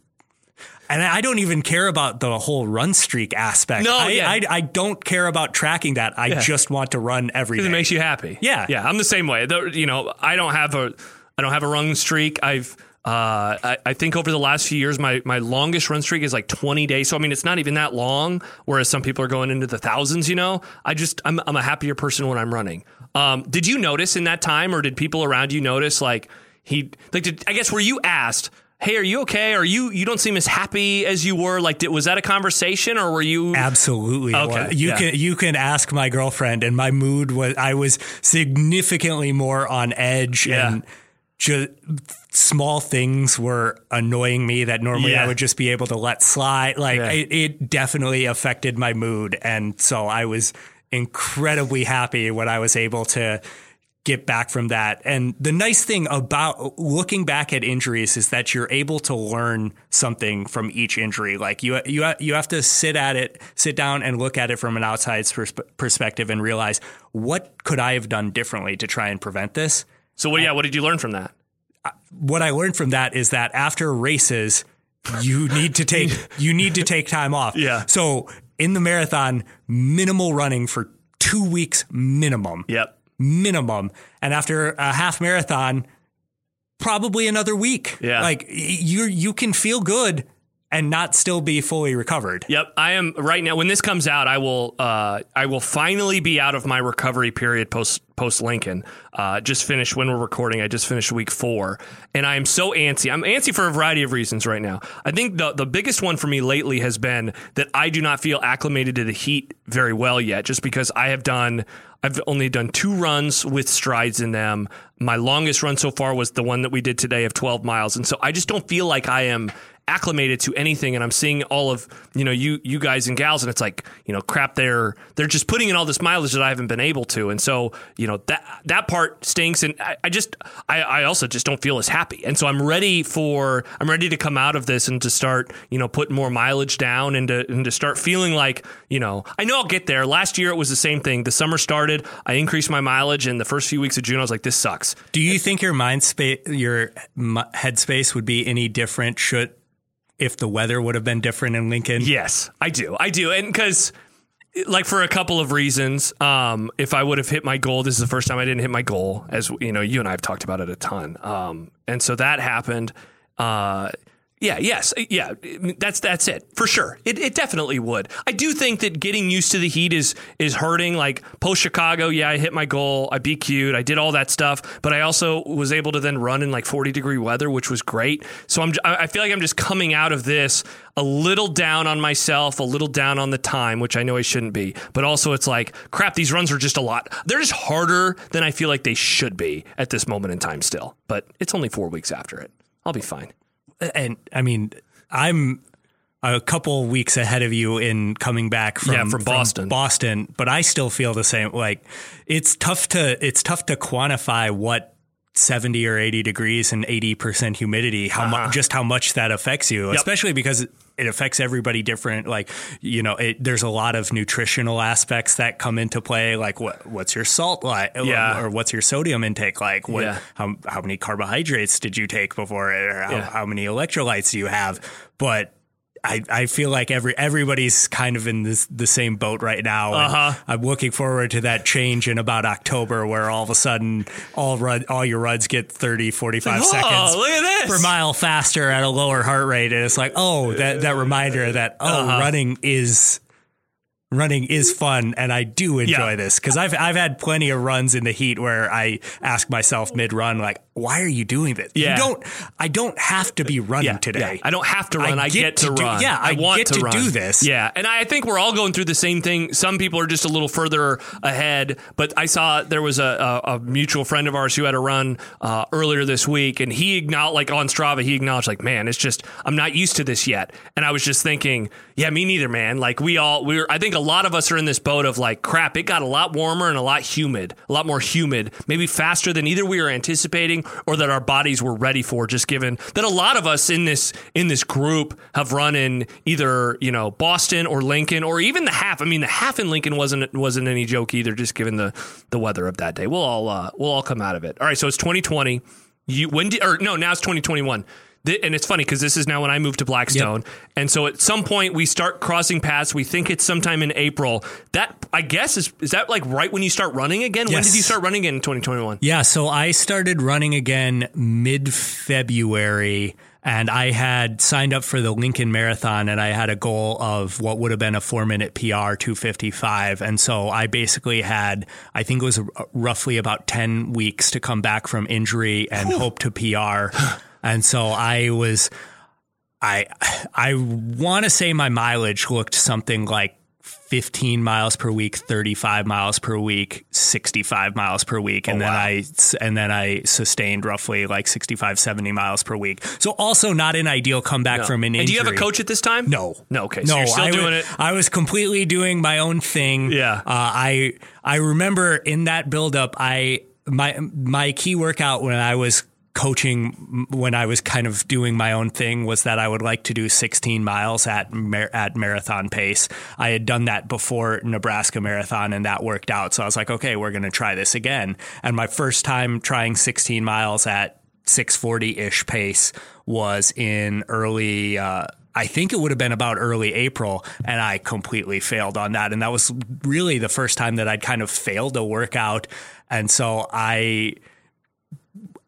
S2: and I don't even care about the whole run streak aspect.
S1: No,
S2: I,
S1: yeah.
S2: I, I don't care about tracking that. I just want to run every
S1: Because it makes you happy.
S2: Yeah.
S1: Yeah. I'm the same way. The- you know, I don't have a, I don't have a run streak. I've, uh, I, I think over the last few years, my, my longest run streak is like 20 days. So, I mean, it's not even that long, whereas some people are going into the thousands, you know? I just, I'm, I'm a happier person when I'm running. Um, did you notice in that time or did people around you notice like he, like, did, I guess, were you asked, Hey, are you okay? Are you, you don't seem as happy as you were. Like, did, was that a conversation or were you?
S2: Absolutely.
S1: Okay,
S2: Well, You
S1: yeah.
S2: can you can ask my girlfriend and my mood was I was significantly more on edge
S1: Yeah.
S2: and just small things were annoying me that normally
S1: Yeah.
S2: I would just be able to let slide. Like it, it definitely affected my mood and so I was incredibly happy when I was able to get back from that. And the nice thing about looking back at injuries is that you're able to learn something from each injury. Like you, you, you have to sit at it, sit down and look at it from an outside persp- perspective and realize what could I have done differently to try and prevent this.
S1: So, what, yeah, what did you learn from that?
S2: What I learned from that is that after races, you need to take you need to take time off.
S1: Yeah.
S2: So in the marathon, minimal running for two weeks minimum.
S1: Yep.
S2: Minimum. And after a half marathon, probably another week.
S1: Yeah.
S2: Like you you can feel good and not still be fully recovered.
S1: Yep, I am right now. When this comes out, I will uh, I will finally be out of my recovery period post post Lincoln. Uh, just finished when we're recording. I just finished week four, and I am so antsy. I'm antsy for a variety of reasons right now. I think the the biggest one for me lately has been that I do not feel acclimated to the heat very well yet, just because I have done. I've only done two runs with strides in them. My longest run so far was the one that we did today of 12 miles. And so I just don't feel like I am acclimated to anything and I'm seeing all of you know you you guys and gals and it's like you know crap they're they're just putting in all this mileage that I haven't been able to. And so you know that that part stinks and I, I just I, I also just don't feel as happy. And so I'm ready for I'm ready to come out of this and to start you know putting more mileage down and to and to start feeling like you know I know I'll get there. Last year it was the same thing. The summer started I increased my mileage and the first few weeks of June I was like this sucks.
S2: Do you think your mind space, your headspace would be any different should if the weather would have been different in Lincoln?
S1: Yes, I do. I do. And because like for a couple of reasons. Um, if I would have hit my goal, this is the first time I didn't hit my goal, as you know, you and I have talked about it a ton. Um, and so that happened. Uh, yeah, yes, uh, yeah. That's that's it for sure. It, it definitely would. I do think that getting used to the heat is is hurting. Like post Chicago, yeah, I hit my goal. I BQ'd. I did all that stuff, but I also was able to then run in like 40 degree weather, which was great. So I'm I feel like I'm just coming out of this a little down on myself, a little down on the time, which I know I shouldn't be. But also, it's like crap. These runs are just a lot. They're just harder than I feel like they should be at this moment in time. Still, but it's only four weeks after it. I'll be fine
S2: and I mean, I'm a couple weeks ahead of you in coming back from,
S1: yeah, from Boston.
S2: From Boston, but I still feel the same. Like it's tough to it's tough to quantify what 70 or 80 degrees and 80% humidity how uh-huh. mu- just how much that affects you yep. especially because it affects everybody different like you know it, there's a lot of nutritional aspects that come into play like what what's your salt like
S1: yeah.
S2: or, or, what's your sodium intake like what yeah. how, how many carbohydrates did you take before it or how, yeah. how many electrolytes do you have but I, I feel like every everybody's kind of in this the same boat right now.
S1: Uh-huh.
S2: I'm looking forward to that change in about October where all of a sudden all run, all your runs get 30, 45
S1: like,
S2: seconds
S1: at this.
S2: per mile faster at a lower heart rate. And it's like, oh, that, that reminder that, oh, uh-huh. running is running is fun and I do enjoy yeah. this because I've I've had plenty of runs in the heat where I ask myself mid run like why are you doing this?
S1: Yeah.
S2: You don't I don't have to be running yeah, today.
S1: Yeah. I don't have to run. I, I get, get, to,
S2: do,
S1: run.
S2: Yeah, I,
S1: I want
S2: get
S1: to,
S2: to do this.
S1: Yeah, and I think we're all going through the same thing. Some people are just a little further ahead, but I saw there was a, a, a mutual friend of ours who had a run uh, earlier this week, and he acknowledged like on Strava, he acknowledged like, man, it's just I'm not used to this yet. And I was just thinking, yeah, me neither, man. Like we all we're I think a lot of us are in this boat of like, crap, it got a lot warmer and a lot humid, a lot more humid, maybe faster than either we were anticipating or that our bodies were ready for, just given that a lot of us in this in this group have run in either, you know, Boston or Lincoln or even the half. I mean, the half in Lincoln wasn't wasn't any joke either, just given the the weather of that day. We'll all uh, we'll all come out of it. All right, so it's 2020. You when did or no, now it's 2021 and it's funny because this is now when I moved to Blackstone, yep. and so at some point we start crossing paths. We think it's sometime in April. That I guess is is that like right when you start running again? Yes. When did you start running again in 2021?
S2: Yeah, so I started running again mid February. And I had signed up for the Lincoln Marathon and I had a goal of what would have been a four minute PR 255. And so I basically had, I think it was roughly about 10 weeks to come back from injury and hope to PR. And so I was, I, I want to say my mileage looked something like 15 miles per week, 35 miles per week, 65 miles per week. And oh, then wow. I, and then I sustained roughly like 65, 70 miles per week. So also not an ideal comeback no. from an injury.
S1: And do you have a coach at this time?
S2: No.
S1: No. Okay. So no, you're still
S2: I
S1: doing
S2: was,
S1: it.
S2: I was completely doing my own thing.
S1: Yeah. Uh,
S2: I, I remember in that buildup, I, my, my key workout when I was coaching when I was kind of doing my own thing was that I would like to do 16 miles at mar- at marathon pace. I had done that before Nebraska Marathon and that worked out. So I was like, okay, we're going to try this again. And my first time trying 16 miles at 640 ish pace was in early. Uh, I think it would have been about early April, and I completely failed on that. And that was really the first time that I'd kind of failed a workout. And so I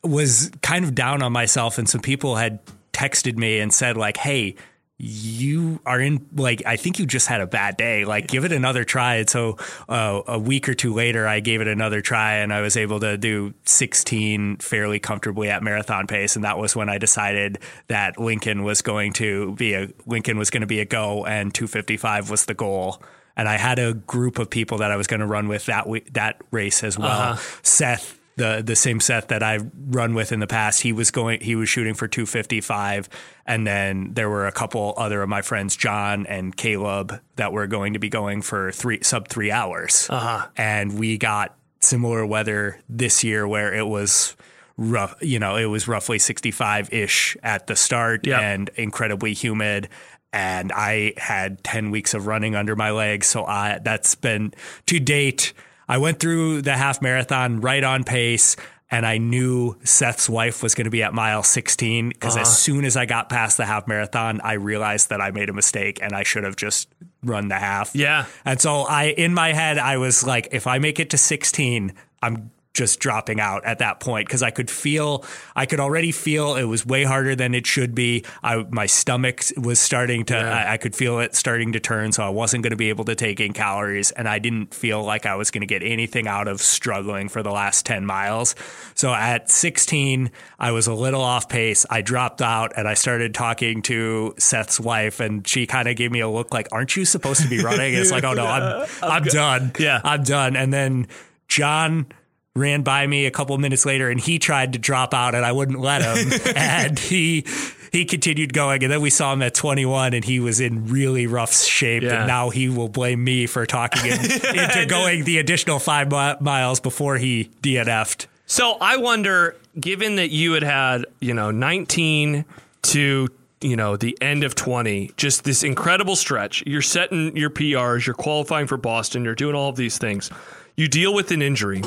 S2: was kind of down on myself, and some people had texted me and said like, "Hey." You are in like I think you just had a bad day. Like give it another try. And so uh, a week or two later, I gave it another try, and I was able to do 16 fairly comfortably at marathon pace. And that was when I decided that Lincoln was going to be a Lincoln was going to be a go, and 255 was the goal and I had a group of people that I was going to run with that that race as well. Uh-huh. Seth the the same Seth that I've run with in the past. He was going he was shooting for 255 and then there were a couple other of my friends John and Caleb that were going to be going for 3 sub 3 hours.
S1: Uh-huh.
S2: And we got similar weather this year where it was rough, you know, it was roughly 65-ish at the start
S1: yep.
S2: and incredibly humid and I had 10 weeks of running under my legs so I that's been to date I went through the half marathon right on pace and I knew Seth's wife was going to be at mile 16 because uh-huh. as soon as I got past the half marathon, I realized that I made a mistake and I should have just run the half.
S1: Yeah.
S2: And so I, in my head, I was like, if I make it to 16, I'm just dropping out at that point because I could feel, I could already feel it was way harder than it should be. I, my stomach was starting to,
S1: Yeah.
S2: I, I could feel it starting to turn. So I wasn't going to be able to take in calories. And I didn't feel like I was going to get anything out of struggling for the last 10 miles. So at 16, I was a little off pace. I dropped out and I started talking to Seth's wife, and she kind of gave me a look like, Aren't you supposed to be running? It's like, Oh no, I'm, I'm done.
S1: Yeah.
S2: I'm done. And then John ran by me a couple minutes later and he tried to drop out and I wouldn't let him. and he he continued going and then we saw him at 21 and he was in really rough shape
S1: Yeah.
S2: and now he will blame me for talking him into going the additional 5 mi- miles before he DNF'd.
S1: So I wonder, given that you had had, you know, 19 to, you know, the end of 20, just this incredible stretch. You're setting your PRs, you're qualifying for Boston, you're doing all of these things. You deal with an injury.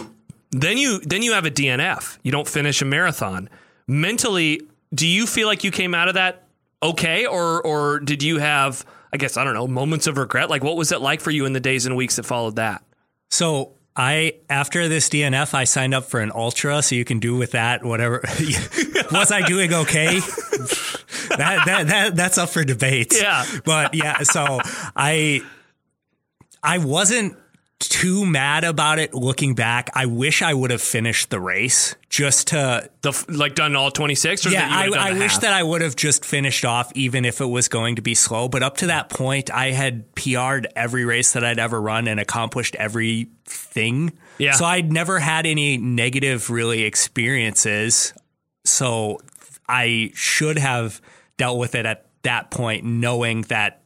S1: Then you then you have a DNF. You don't finish a marathon. Mentally, do you feel like you came out of that okay or or did you have I guess I don't know, moments of regret? Like what was it like for you in the days and weeks that followed that?
S2: So I after this DNF, I signed up for an ultra, so you can do with that whatever. Was I doing okay? that, that that that's up for debate.
S1: Yeah.
S2: but yeah. So I I wasn't too mad about it looking back. I wish I would have finished the race just to
S1: The like done all 26 or
S2: yeah, I, I wish
S1: half?
S2: that I would have just finished off, even if it was going to be slow. But up to that point, I had PR'd every race that I'd ever run and accomplished everything.
S1: Yeah.
S2: So I'd never had any negative, really, experiences. So I should have dealt with it at that point, knowing that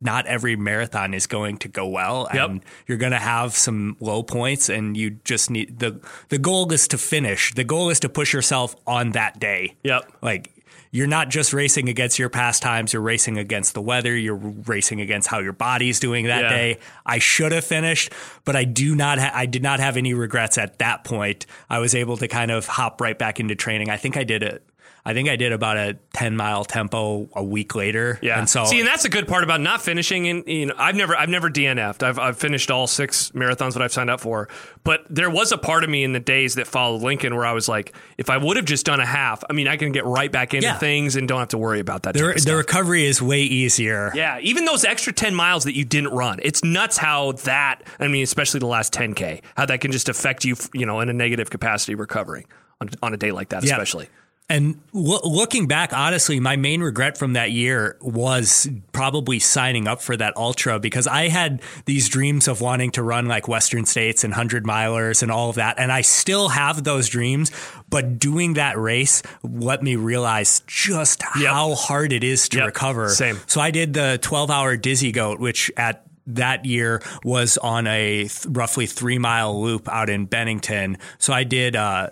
S2: not every marathon is going to go well
S1: Yep.
S2: and you're going to have some low points and you just need the the goal is to finish the goal is to push yourself on that day
S1: Yep.
S2: like you're not just racing against your past times you're racing against the weather you're racing against how your body's doing that
S1: Yeah.
S2: day i should have finished but i do not ha- i did not have any regrets at that point i was able to kind of hop right back into training i think i did it i think i did about a 10 mile tempo a week later
S1: Yeah.
S2: and so
S1: see, and that's a good part about not finishing. And you know, I've never, I've never DNF'd. I've, I've finished all six marathons that I've signed up for. But there was a part of me in the days that followed Lincoln where I was like, if I would have just done a half, I mean, I can get right back into
S2: Yeah.
S1: things and don't have to worry about that.
S2: the, the recovery is way easier
S1: Yeah, even those extra 10 miles that you didn't run. It's nuts how that, I mean, especially the last 10K, how that can just affect you, you know, in a negative capacity recovering on, on a day like that,
S2: Yeah.
S1: especially.
S2: And loo- looking back, honestly, my main regret from that year was probably signing up for that ultra because I had these dreams of wanting to run like Western States and 100 milers and all of that. And I still have those dreams, but doing that race let me realize just
S1: Yep.
S2: how hard it is to
S1: Yep.
S2: recover.
S1: Same.
S2: So I did the 12 hour Dizzy Goat, which at that year was on a th- roughly three mile loop out in Bennington. So I did, uh,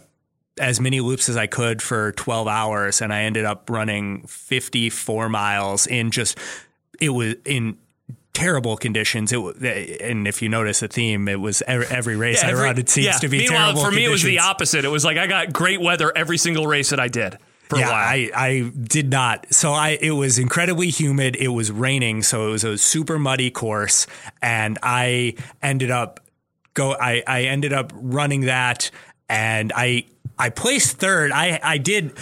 S2: as many loops as I could for 12 hours, and I ended up running 54 miles in just it was in terrible conditions. It eh, and if you notice a theme, it was every, every race I
S1: Every-
S2: run. It seems
S1: yeah.
S2: to be
S1: Meanwhile,
S2: terrible
S1: for me, it was the opposite. It was like I got great weather every single race that I did for
S2: yeah,
S1: a while.
S2: I, I did not. So I it was incredibly humid. It was raining, so it was a super muddy course, and I ended up go. I I ended up running that, and I I placed third. I I did.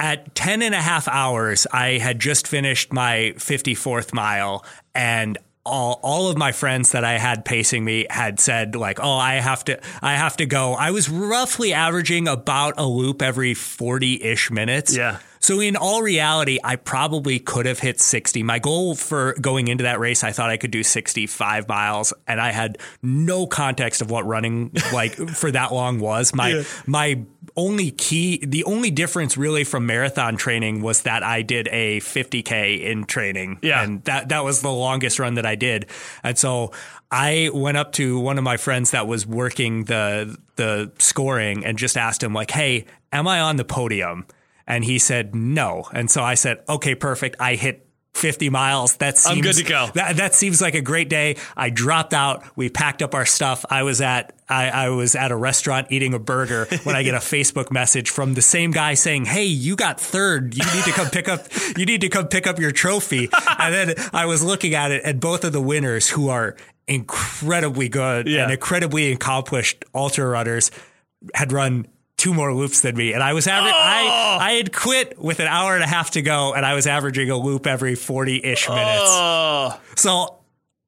S2: At 10 and a half hours, I had just finished my 54th mile and all, all of my friends that I had pacing me had said like, "Oh, I have to I have to go." I was roughly averaging about a loop every 40-ish minutes.
S1: Yeah.
S2: So in all reality, I probably could have hit 60. My goal for going into that race, I thought I could do 65 miles and I had no context of what running like for that long was. My my only key the only difference really from marathon training was that I did a 50k in training
S1: Yeah.
S2: and that that was the longest run that I did. And so I went up to one of my friends that was working the the scoring and just asked him like, "Hey, am I on the podium?" And he said no. And so I said, "Okay, perfect. I hit 50 miles. That seems
S1: I'm good to go.
S2: That, that seems like a great day. I dropped out. We packed up our stuff. I was at I, I was at a restaurant eating a burger when I get a Facebook message from the same guy saying, "Hey, you got third. You need to come pick up. You need to come pick up your trophy." and then I was looking at it, and both of the winners, who are incredibly good
S1: Yeah.
S2: and incredibly accomplished ultra runners, had run two more loops than me, and I was averaging.
S1: Oh!
S2: I I had quit with an hour and a half to go, and I was averaging a loop every forty ish oh. minutes.
S1: Oh,
S2: So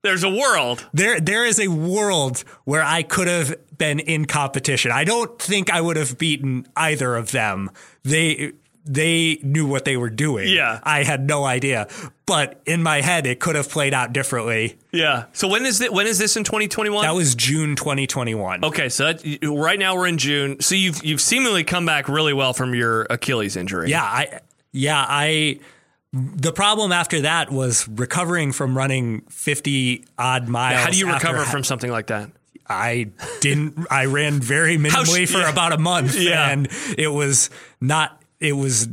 S1: there's a world.
S2: there there is a world where I could have been in competition. I don't think I would have beaten either of them. They they knew what they were doing.
S1: Yeah.
S2: I had no idea. But in my head it could have played out differently.
S1: Yeah. So when is it? When is this in 2021?
S2: That was June 2021.
S1: Okay, so that, right now we're in June. So you've you've seemingly come back really well from your Achilles injury.
S2: Yeah, I yeah, I the problem after that was recovering from running 50 odd miles.
S1: How do you recover from something like that?
S2: I didn't. I ran very minimally
S1: sh-
S2: for
S1: yeah.
S2: about a month,
S1: Yeah.
S2: and it was not. It was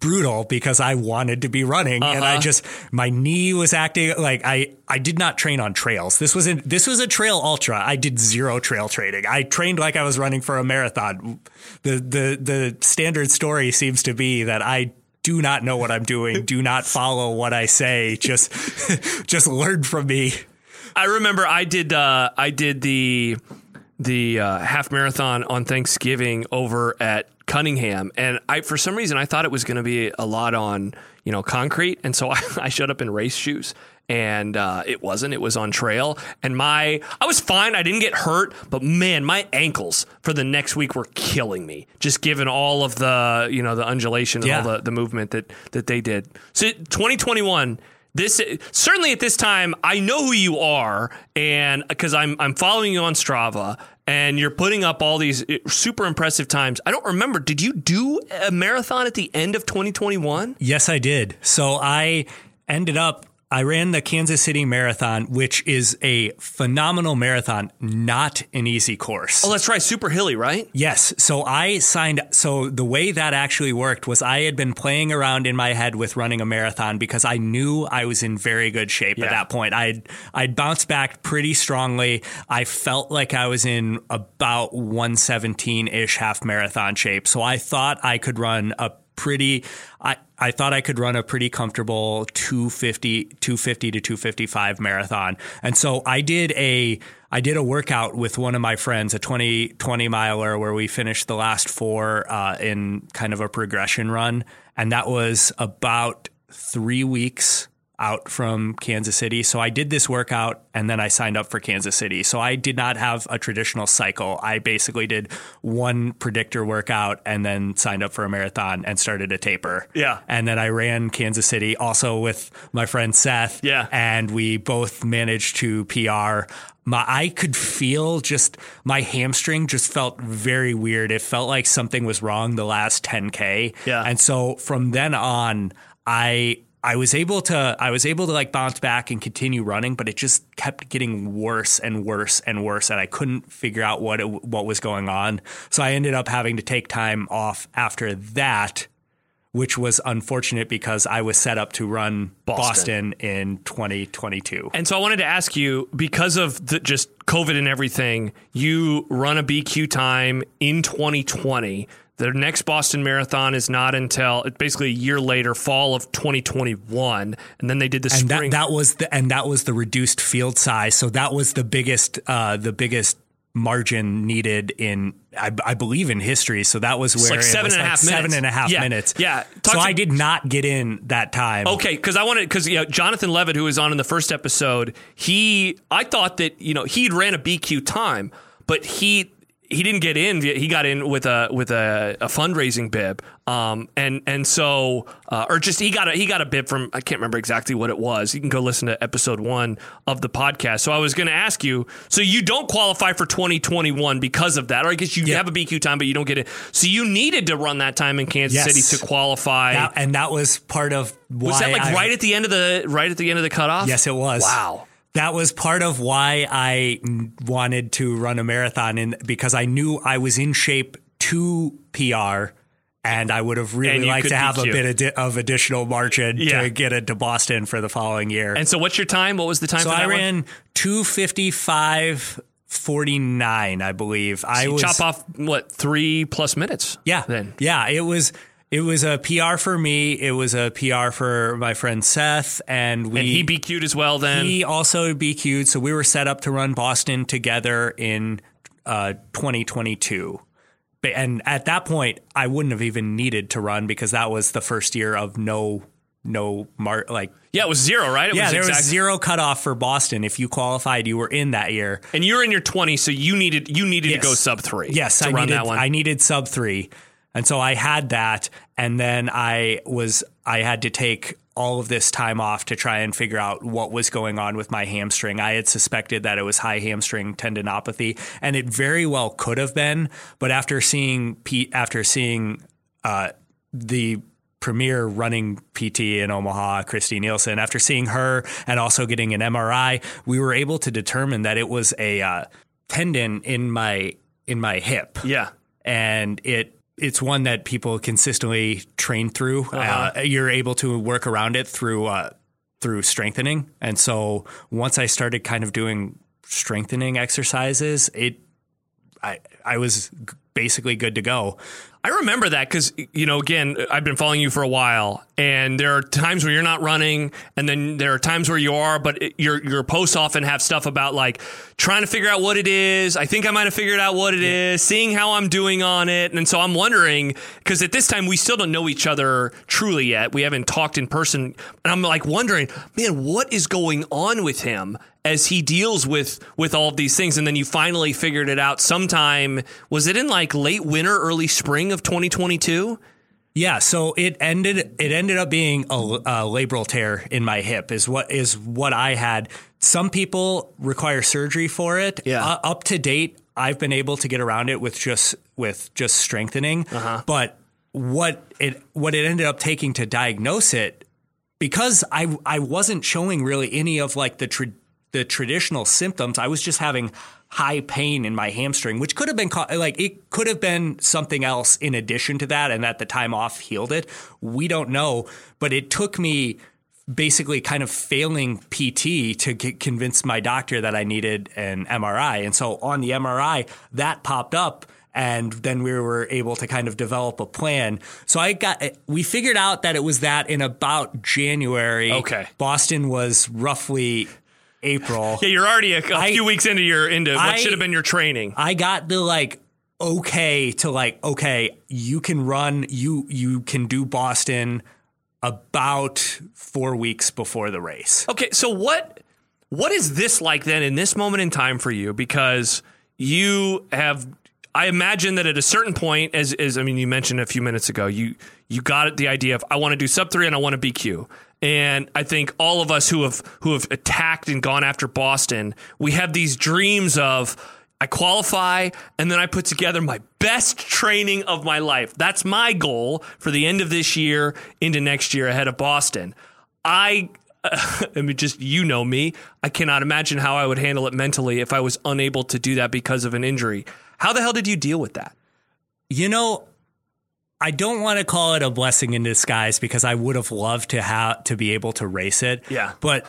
S2: brutal because I wanted to be running, and I
S1: Uh-huh.
S2: just my knee was acting like I. I did not train on trails. This was in, this was a trail ultra. I did zero trail training. I trained like I was running for a marathon. The the the standard story seems to be that I. Do not know what I'm doing. Do not follow what I say. Just, just learn from me.
S1: I remember I did uh, I did the the uh, half marathon on Thanksgiving over at Cunningham, and I for some reason I thought it was going to be a lot on you know concrete, and so I, I showed up in race shoes. And uh, it wasn't. It was on trail, and my I was fine. I didn't get hurt, but man, my ankles for the next week were killing me. Just given all of the you know the undulation and
S2: Yeah.
S1: all the, the movement that that they did. So 2021 this certainly at this time I know who you are and because I'm I'm following you on Strava and you're putting up all these eh, super impressive times. I don't remember did you do a marathon at the end of 2021?
S2: Yes, I did. So I ended up, I ran the Kansas City Marathon, which is a phenomenal marathon, not an easy course.
S1: Oh, that's right, super hilly, right?
S2: Yes. So I signed. So the way that actually worked was I had been playing around in my head with running a marathon because I knew I was in very good shape
S1: Yeah.
S2: at that point. I'd I'd bounced back pretty strongly. I felt like I was in about 117 ish half marathon shape. So I thought I could run a pretty I, I thought I could run a pretty comfortable 250 250 to 255 marathon. And so I did a I did a workout with one of my friends, a 20 20 miler where we finished the last four uh, in kind of a progression run and that was about 3 weeks out from Kansas City. So I did this workout and then I signed up for Kansas City. So I did not have a traditional cycle. I basically did one predictor workout and then signed up for a marathon and started a taper.
S1: Yeah.
S2: And then I ran Kansas City also with my friend Seth.
S1: Yeah.
S2: And we both managed to PR. My, I could feel just my hamstring just felt very weird. It felt like something was wrong the last 10K.
S1: Yeah.
S2: And so from then on, I I was able to I was able to like bounce back and continue running, but it just kept getting worse and worse and worse, and I couldn't figure out what it, what was going on. So I ended up having to take time off after that, which was unfortunate because I was set up to run
S1: Boston.
S2: Boston, in 2022.
S1: And so I wanted to ask you because of the, just COVID and everything, you run a BQ time in 2020. The next Boston Marathon is not until basically a year later, fall of 2021, and then they did the
S2: and
S1: spring.
S2: that, that was the and that was the reduced field size. So that was the biggest uh, the biggest margin needed in I, I believe in history. So that was where
S1: like
S2: it
S1: seven
S2: was
S1: and a half
S2: seven
S1: minutes.
S2: and a half
S1: Yeah,
S2: minutes.
S1: yeah. Talk
S2: So I did not get in that time.
S1: Okay, because I wanted because you know, Jonathan Levitt, who was on in the first episode, he I thought that you know he'd ran a BQ time, but he he didn't get in. He got in with a with a, a fundraising bib, um, and and so uh, or just he got a he got a bib from I can't remember exactly what it was. You can go listen to episode one of the podcast. So I was going to ask you, so you don't qualify for 2021 because of that, or I guess you
S2: Yeah.
S1: have a BQ time, but you don't get it. So you needed to run that time in Kansas
S2: Yes.
S1: City to qualify.
S2: That- and that was part of why
S1: Was that like
S2: I-
S1: right at the end of the right at the end of the cutoff?
S2: Yes, it was.
S1: Wow.
S2: That was part of why I wanted to run a marathon, and because I knew I was in shape to PR, and I would have really liked to have a bit adi- of additional margin
S1: Yeah.
S2: to get into Boston for the following year.
S1: And so, what's your time? What was the time
S2: so I ran two fifty five forty nine, I believe. I
S1: You
S2: was
S1: chop off what three plus minutes?
S2: yeah,
S1: Then
S2: yeah. It was it was a PR for me. It was a PR for my friend Seth, and we
S1: and he BQ'd as well. Then
S2: he also BQ'd. So we were set up to run Boston together in uh, 2022. But- And at that point, I wouldn't have even needed to run because that was the first year of no, no mar- like
S1: yeah, it was zero, right? It
S2: yeah,
S1: was
S2: there was zero cutoff for Boston. If you qualified, you were in that year.
S1: And you're in your 20s, so you needed you needed
S2: Yes.
S1: to go sub three.
S2: Yes,
S1: to
S2: I
S1: run
S2: needed
S1: that one.
S2: I needed sub three, and so I had that, and then I was I had to take all of this time off to try and figure out what was going on with my hamstring. I had suspected that it was high hamstring tendinopathy, and it very well could have been, but after seeing Pete, after seeing uh, the premier running PT in Omaha, Christy Nielsen. After seeing her and also getting an MRI, we were able to determine that it was a uh, tendon in my in my hip,
S1: yeah.
S2: and it it's one that people consistently train through. uh you're able to work around it through uh, through strengthening, and so once I started kind of doing strengthening exercises, it I I was basically good to go.
S1: I remember that because, you know, again, I've been following you for a while, and there are times where you're not running, and then there are times where you are, but it, your your posts often have stuff about like trying to figure out what it is. I think I might have figured out what it is, seeing how I'm doing on it, and so I'm wondering because at this time we still don't know each other truly yet. We haven't talked in person, and I'm like wondering, man, what is going on with him? As he deals with with all of these things and then you finally figured it out sometime was it in like late winter early spring of 2022
S2: Yeah, so it ended. It ended up being a, a labral tear in my hip. Is what is what I had. Some people require surgery for it.
S1: Yeah.
S2: Uh, up to date, I've been able to get around it with just with just strengthening. But what it what it ended up taking to diagnose it, because I I wasn't showing really any of like the tra- the traditional symptoms. I was just having high pain in my hamstring, which could have been ca- like it could have been something else in addition to that, and that the time off healed it. We don't know, but it took me basically kind of failing PT to convince my doctor that I needed an MRI, and so on the MRI that popped up. And then we were able to kind of develop a plan. So I got, we figured out that it was that in about January.
S1: Okay.
S2: Boston was roughly April.
S1: yeah you're already a, a
S2: I-
S1: few weeks into your into what
S2: I-
S1: should have been your training
S2: I got the like okay to like okay, you can run, you you can do Boston about 4 weeks before the race.
S1: Okay, so what what is this like then in this moment in time for you? Because you have I imagine that at a certain point, as, as I mean, you mentioned a few minutes ago, you you got the idea of I want to do sub three and I want to BQ. And I think all of us who have who have attacked and gone after Boston, we have these dreams of I qualify and then I put together my best training of my life. That's my goal for the end of this year into next year ahead of Boston. I I mean, just you know me. I cannot imagine how I would handle it mentally if I was unable to do that because of an injury. How the hell did you deal with that?
S2: You know, I don't want to call it a blessing in disguise because I would have loved to have to be able to race it.
S1: Yeah.
S2: But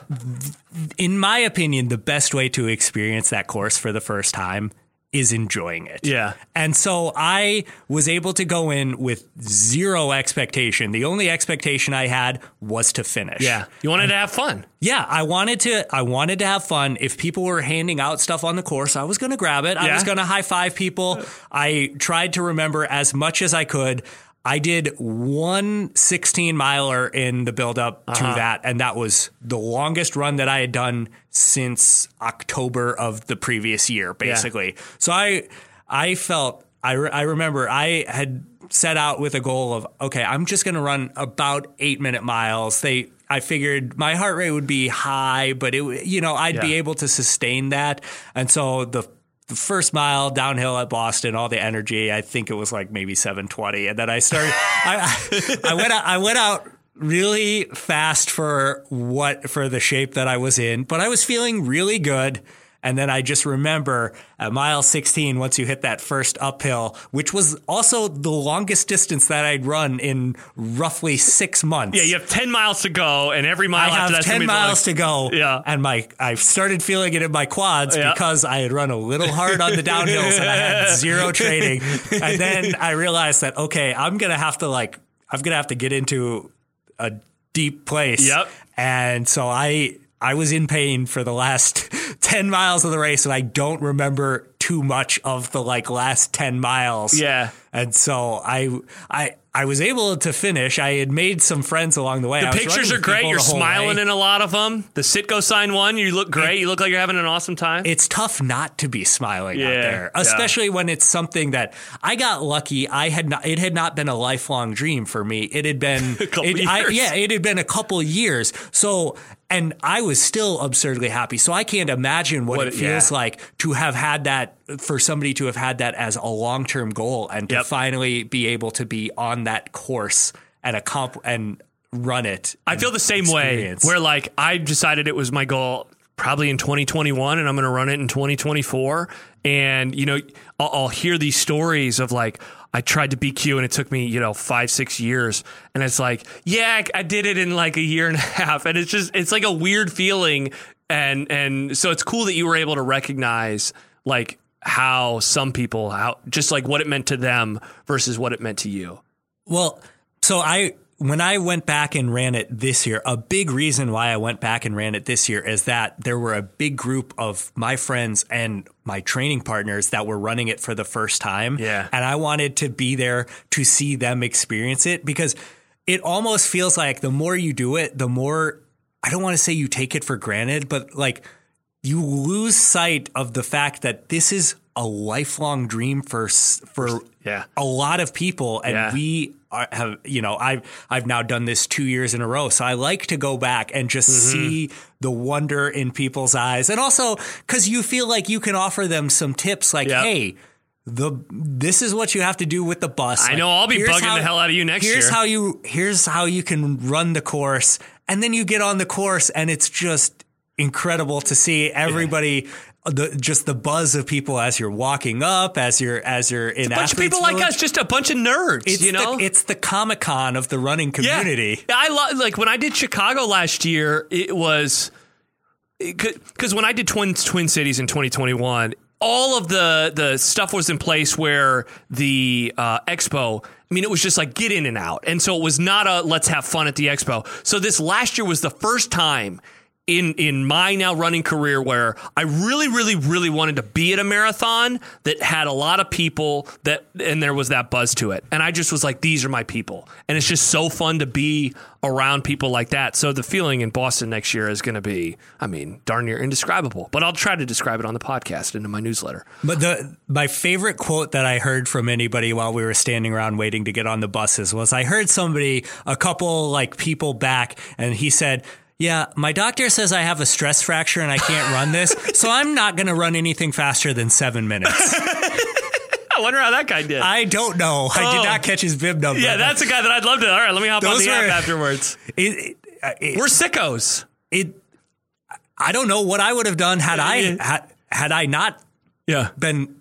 S2: in my opinion, the best way to experience that course for the first time is enjoying it.
S1: Yeah.
S2: And so I was able to go in with zero expectation. The only expectation I had was to finish. Yeah.
S1: You wanted to have fun.
S2: Yeah, I wanted to I wanted to have fun. If people were handing out stuff on the course, I was going to grab it. I was going to high five people. I tried to remember as much as I could. I did one 16 miler in the build up to uh-huh. that and that was the longest run that I had done since October of the previous year basically. So I I felt I re- I remember I had set out with a goal of okay, I'm just going to run about 8 minute miles. They I figured my heart rate would be high, but it you know, I'd be able to sustain that. And so the the first mile downhill at Boston, all the energy, I think it was like maybe 720. And then I started I, I went out I went out really fast for what for the shape that I was in, but I was feeling really good. And then I just remember at mile 16, once you hit that first uphill, which was also the longest distance that I'd run in roughly six months.
S1: Yeah, you have 10 miles to go, and every mile
S2: I
S1: after
S2: have
S1: that's
S2: 10 miles to go.
S1: Yeah.
S2: And my I started feeling it in my quads
S1: Yeah.
S2: because I had run a little hard on the downhills and I had zero training. And then I realized that, okay, I'm going to have to like, I'm going to have to get into a deep place.
S1: Yep.
S2: And so I, I was in pain for the last 10 miles of the race and I don't remember too much of the like last 10 miles.
S1: Yeah.
S2: And so I, I, I was able to finish. I had made some friends along the way.
S1: The pictures are great. You're smiling in a lot of them. The Citgo sign one, you look great. you look like you're having an awesome time.
S2: it's tough not to be smiling out
S1: Yeah,
S2: there,
S1: yeah.
S2: especially when it's something that I got lucky. I had not, it had not been a lifelong dream for me. It had been,
S1: couple
S2: it, I- yeah, it had been a couple years. So, and I was still absurdly happy. So I can't imagine what,
S1: What
S2: it feels
S1: yeah.
S2: like to have had that for somebody to have had that as a long term goal and to
S1: Yep.
S2: finally be able to be on that course and accomplish and run it.
S1: I feel the same way where like I decided it was my goal probably in 2021 and I'm going to run it in 2024 and you know I'll, I'll hear these stories of like I tried to BQ and it took me you know 5 6 years. And it's like yeah I did it in like a year and a half. And it's just it's like a weird feeling. And and so it's cool that you were able to recognize like how some people how just like what it meant to them versus what it meant to you.
S2: Well, so I when I went back and ran it this year, a big reason why I went back and ran it this year is that there were a big group of my friends and my training partners that were running it for the first time.
S1: Yeah.
S2: And I wanted to be there to see them experience it because it almost feels like the more you do it, the more I don't want to say you take it for granted, but like you lose sight of the fact that this is a lifelong dream for for
S1: Yeah.
S2: a lot of people and
S1: Yeah.
S2: we have you know I've I've now done this 2 years in a row so I like to go back and just
S1: Mm-hmm.
S2: see the wonder in people's eyes and also cuz you feel like you can offer them some tips like
S1: Yep.
S2: hey the this is what you have to do with the bus.
S1: I
S2: Like,
S1: know, I'll be
S2: here's
S1: bugging the hell out of you next
S2: here's
S1: year.
S2: how you here's how you can run the course and then you get on the course and it's just incredible to see everybody the just the buzz of people as you're walking up as you're as you're in
S1: A bunch of people like us, just a bunch of nerds,
S2: it's
S1: you know.
S2: the, it's the Comic Con of the running community.
S1: Yeah, I love like when I did Chicago last year. It was because when I did Twin Twin Cities in 2021, all of the the stuff was in place where the uh, expo. I mean, it was just like get in and out, and so it was not a let's have fun at the expo. So this last year was the first time. In, in my now running career, where I really, really, really wanted to be at a marathon that had a lot of people that, and there was that buzz to it. And I just was like, these are my people. And it's just so fun to be around people like that. So the feeling in Boston next year is going to be, I mean, darn near indescribable. But I'll try to describe it on the podcast and in my newsletter.
S2: But the my favorite quote that I heard from anybody while we were standing around waiting to get on the buses was I heard somebody a couple like people back and he said, "Yeah, my doctor says I have a stress fracture and I can't run this, so I'm not going to run anything faster than 7 minutes."
S1: I wonder how that guy did.
S2: I don't know. I
S1: Oh.
S2: did not oh. catch his bib number.
S1: yeah, that's a guy that I'd love to. All right, let me hop on the
S2: were-
S1: app afterwards.
S2: it, it, it,
S1: We're sickos.
S2: it I don't know what I would have done had I had, had I not
S1: Yeah.
S2: been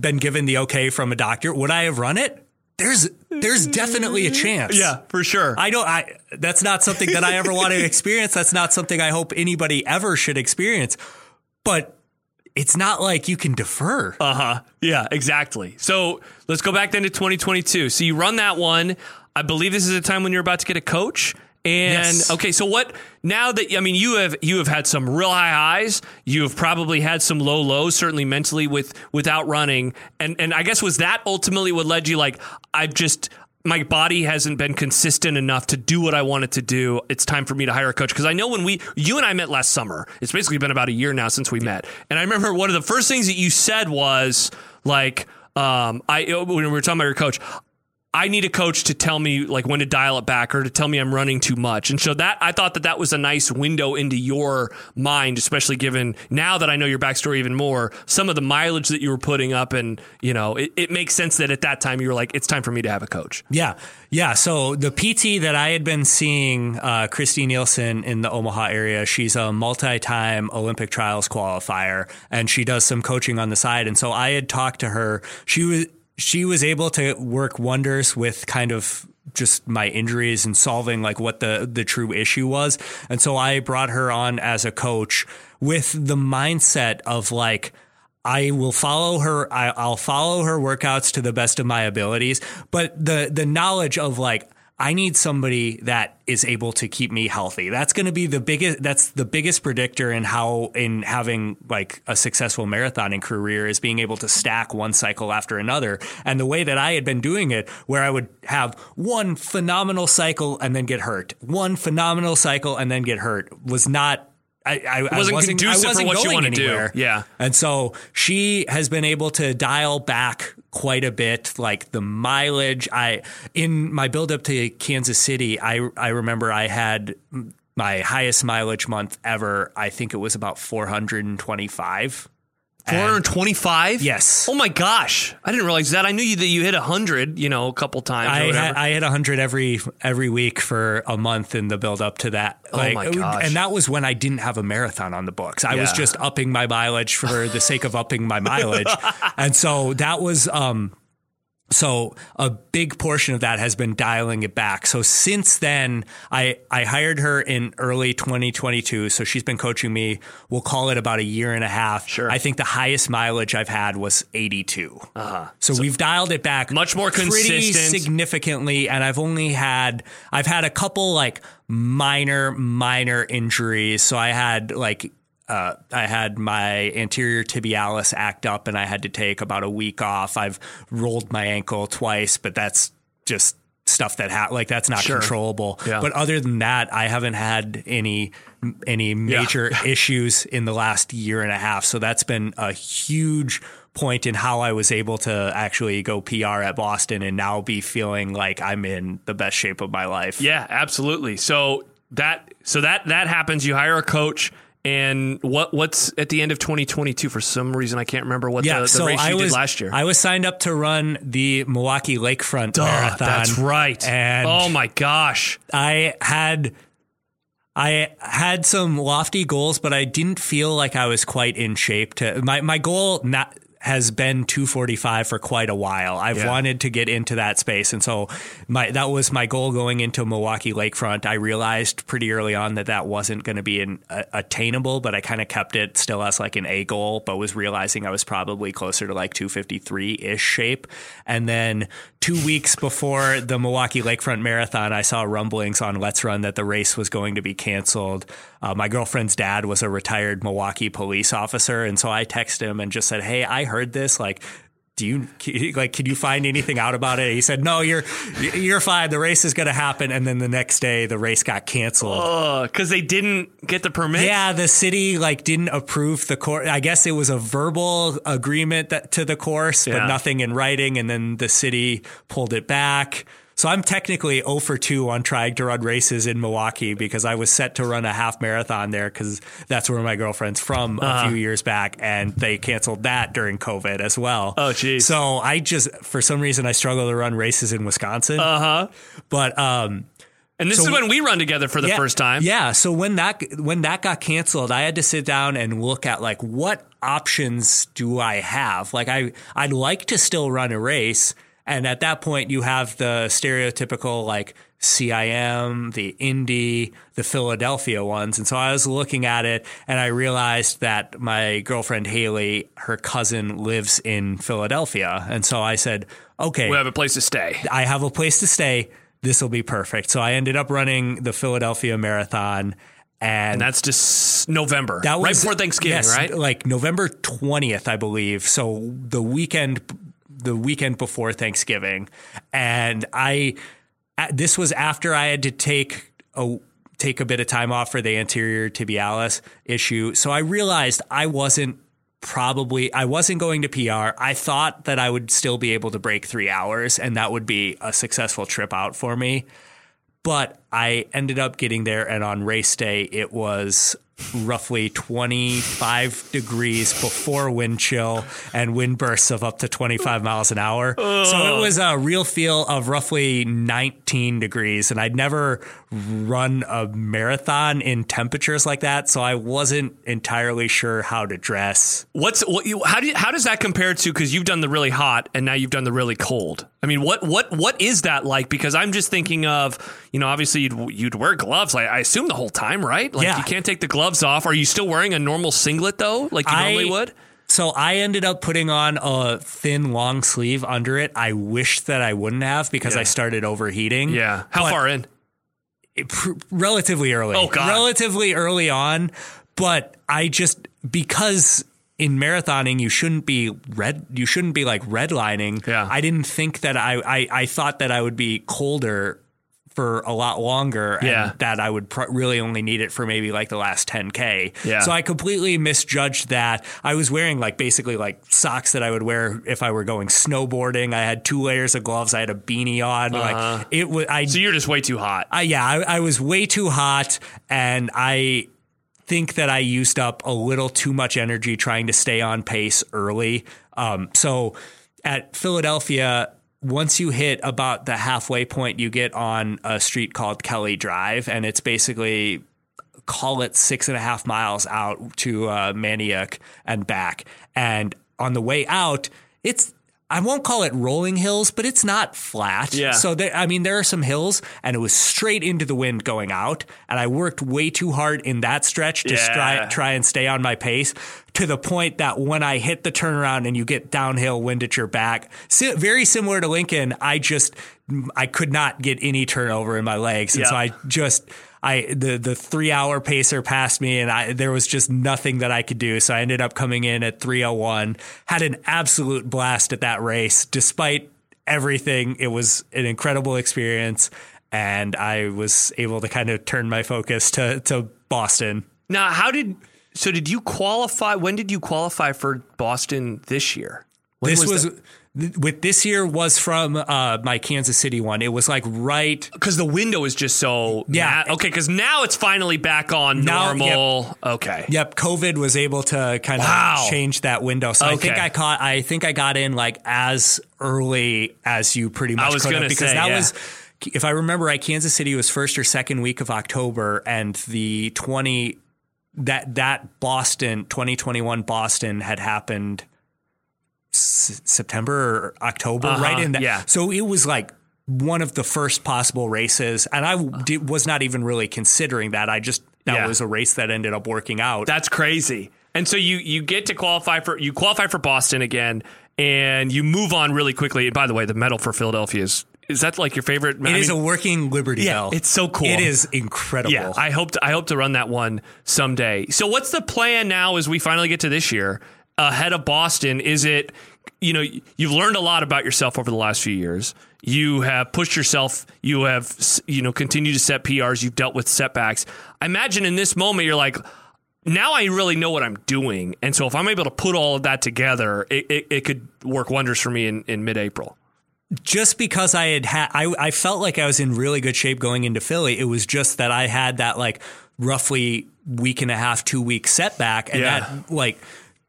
S2: been given the okay from a doctor. Would I have run it? There's there's definitely a chance.
S1: Yeah, for sure.
S2: I don't I that's not something that I ever want to experience. That's not something I hope anybody ever should experience. But it's not like you can defer.
S1: Uh huh. Yeah, exactly. So let's go back then to 2022. So you run that one. I believe this is a time when you're about to get a coach. And
S2: Yes.
S1: okay, so what now that I mean you have you have had some real high highs, you have probably had some low lows, certainly mentally with without running. And and I guess was that ultimately what led you like I've just my body hasn't been consistent enough to do what I wanted to do. It's time for me to hire a coach. Because I know when we, you and I met last summer, it's basically been about a year now since we met. And I remember one of the first things that you said was like, um, I when we were talking about your coach, I need a coach to tell me like when to dial it back or to tell me I'm running too much. And so that I thought that that was a nice window into your mind, especially given now that I know your backstory even more, some of the mileage that you were putting up. And, you know, it, it makes sense that at that time you were like, it's time for me to have a coach.
S2: Yeah. Yeah. So the PT that I had been seeing, uh, Christy Nielsen in the Omaha area, she's a multi time Olympic trials qualifier and she does some coaching on the side. And so I had talked to her. She was, she was able to work wonders with kind of just my injuries and solving like what the the true issue was. And so I brought her on as a coach with the mindset of like I will follow her I, will follow her workouts to the best of my abilities, but the the knowledge of like I need somebody that is able to keep me healthy. That's going to be the biggest, that's the biggest predictor in how, in having like a successful marathoning career is being able to stack one cycle after another. And the way that I had been doing it, where I would have one phenomenal cycle and then get hurt, one phenomenal cycle and then get hurt was not I, I,
S1: wasn't, I wasn't conducive I wasn't for what you want to do.
S2: Yeah. And so she has been able to dial back quite a bit, like the mileage. I in my build up to Kansas City, I I remember I had my highest mileage month ever. I think it was about 425
S1: 425?
S2: Yes.
S1: Oh my gosh. I didn't realize that. I knew you that you hit 100, you know, a couple times.
S2: I, had, I hit 100 every every week for a month in the build up to that.
S1: Like, oh my gosh.
S2: And that was when I didn't have a marathon on the books. I yeah. was just upping my mileage for the sake of upping my mileage. and so that was um so a big portion of that has been dialing it back. So since then, I, I hired her in early 2022. So she's been coaching me. We'll call it about a year and a half.
S1: Sure.
S2: I think the highest mileage I've had was 82. Uh-huh. So, so, we've dialed it back
S1: much more consistent
S2: significantly. And I've only had, I've had a couple like minor, minor injuries. So I had like uh, I had my anterior tibialis act up and I had to take about a week off. I've rolled my ankle twice, but that's just stuff that ha- like that's not sure. controllable. Yeah. But other than that, I haven't had any any major yeah. issues in the last year and a half. So that's been a huge point in how I was able to actually go PR at Boston and now be feeling like I'm in the best shape of my life.
S1: Yeah, absolutely. So that so that that happens. You hire a coach and what what's at the end of 2022? For some reason, I can't remember what yeah, the, the so race you
S2: was,
S1: did last year.
S2: I was signed up to run the Milwaukee Lakefront Duh, Marathon.
S1: That's right. And oh my gosh,
S2: I had I had some lofty goals, but I didn't feel like I was quite in shape to my my goal. Not has been 245 for quite a while. I've yeah. wanted to get into that space. And so my, that was my goal going into Milwaukee Lakefront. I realized pretty early on that that wasn't going to be an, uh, attainable, but I kind of kept it still as like an A goal, but was realizing I was probably closer to like 253 ish shape. And then two weeks before the Milwaukee Lakefront Marathon, I saw rumblings on LetsRun that the race was going to be canceled. Uh, my girlfriend's dad was a retired Milwaukee police officer, and so I texted him and just said, "Hey, I heard this. Like, do you like can you find anything out about it? He said no you're you're fine. The race is going to happen. And then the next day the race got canceled.
S1: Oh because they didn't get the permit?
S2: Yeah the city like didn't approve the course i guess it was a verbal agreement that, to the course yeah. but nothing in writing. And then the city pulled it back so I'm technically 0 for 2 on trying to run races in Milwaukee because I was set to run a half marathon there because that's where my girlfriend's from uh-huh. a few years back, and they canceled that during COVID as well.
S1: Oh, geez.
S2: So I just, for some reason, I struggle to run races in Wisconsin.
S1: Uh huh.
S2: But, um,
S1: and this so, is when we run together for the
S2: yeah,
S1: first time.
S2: Yeah. So when that when that got canceled, I had to sit down and look at like what options do I have? Like I I'd like to still run a race, and at that point, you have the stereotypical like CIM, the Indy, the Philadelphia ones. And so I was looking at it and I realized that my girlfriend Haley, her cousin lives in Philadelphia. And so I said, okay,
S1: we have a place to stay.
S2: I have a place to stay. This will be perfect. So I ended up running the Philadelphia Marathon. And,
S1: and, that's just November, that was, right before Thanksgiving,
S2: yes,
S1: right?
S2: Like November 20th, I believe. So the weekend the weekend before Thanksgiving, and I this was after I had to take a take a bit of time off for the anterior tibialis issue. So I realized I wasn't probably I wasn't going to PR. I thought that I would still be able to break 3 hours and that would be a successful trip out for me. But I ended up getting there and on race day it was roughly 25 degrees before wind chill and wind bursts of up to 25 miles an hour. So it was a real feel of roughly 19 degrees. And I'd never run a marathon in temperatures like that. So I wasn't entirely sure how to dress.
S1: What's what you how do you, how does that compare to because you've done the really hot and now you've done the really cold? I mean, what what what is that like? Because I'm just thinking of you know obviously you'd you'd wear gloves. Like I assume the whole time, right? Like
S2: Yeah.
S1: you can't take the gloves off. Are you still wearing a normal singlet though, like you
S2: I-
S1: normally would?
S2: So I ended up putting on a thin long sleeve under it. I wish that I wouldn't have because
S1: Yeah.
S2: I started overheating.
S1: Yeah. How
S2: But-
S1: far in?
S2: it- pr- relatively early.
S1: Oh, God.
S2: Relatively early on, but I just because in marathoning you shouldn't be red you shouldn't be like redlining.
S1: Yeah.
S2: I didn't think that I I, I thought that I would be colder for a lot longer
S1: Yeah.
S2: that I would pr- really only need it for maybe like the last 10k.
S1: Yeah.
S2: So I completely misjudged that. I was wearing like basically like socks that I would wear if I were going snowboarding. I had two layers of gloves. I had a beanie on. Like it was I
S1: So you're just way too hot.
S2: I, yeah, I, I was way too hot, and I think that I used up a little too much energy trying to stay on pace early. Um, so at Philadelphia, once you hit about the halfway point, you get on a street called Kelly Drive, and it's basically call it six and a half miles out to uh, Manayunk and back. And on the way out, it's I won't call it rolling hills, but it's not flat.
S1: Yeah.
S2: So there, I mean, there are some hills, and it was straight into the wind going out, and I worked way too hard in that stretch to
S1: Yeah.
S2: try try and stay on my pace to the point that when I hit the turnaround and you get downhill wind at your back, very similar to Lincoln, I just I could not get any turnover in my legs, and
S1: Yeah.
S2: so I just I the the three hour pacer passed me, and I there was just nothing that I could do. So I ended up coming in at three oh one. Had an absolute blast at that race, despite everything. It was an incredible experience, and I was able to kind of turn my focus to to Boston.
S1: Now, how did so did you qualify? When did you qualify for Boston this year? When
S2: this was.
S1: that?
S2: Th- with this year was from uh, my Kansas City one. It was like right
S1: because the window is just so
S2: Yeah.
S1: na- okay. Because now it's finally back on
S2: Now-
S1: normal. Okay.
S2: Yep, COVID was able to kind of
S1: Wow.
S2: change that window. So I think I caught. I think I got in like as early as you pretty much.
S1: was gonna
S2: because
S1: say,
S2: that
S1: yeah.
S2: was. If I remember right, Kansas City was first or second week of October, and the twenty that that Boston twenty twenty one Boston had happened s- September or October,
S1: Uh-huh,
S2: right in that.
S1: yeah.
S2: So it was like one of the first possible races, and I di- was not even really considering that. I just that
S1: Yeah.
S2: was a race that ended up working out.
S1: That's crazy. And so you you get to qualify for you qualify for Boston again, and you move on really quickly. And by the way, the medal for Philadelphia is is that like your favorite?
S2: It is a working Liberty
S1: Yeah,
S2: Bell.
S1: it's so cool.
S2: It is incredible.
S1: Yeah, I hope to, I hope to run that one someday. So what's the plan now as we finally get to this year ahead of Boston? Is it you know you've learned a lot about yourself over the last few years. You have pushed yourself. You have you know continued to set PRs. You've dealt with setbacks. I imagine in this moment you're like. Now I really know what I'm doing, and so if I'm able to put all of that together, it, it, it could work wonders for me in, in mid-April.
S2: just because I had had, I, I felt like I was in really good shape going into Philly. It was just that I had that like roughly week and a half, two week setback, and
S1: Yeah.
S2: that like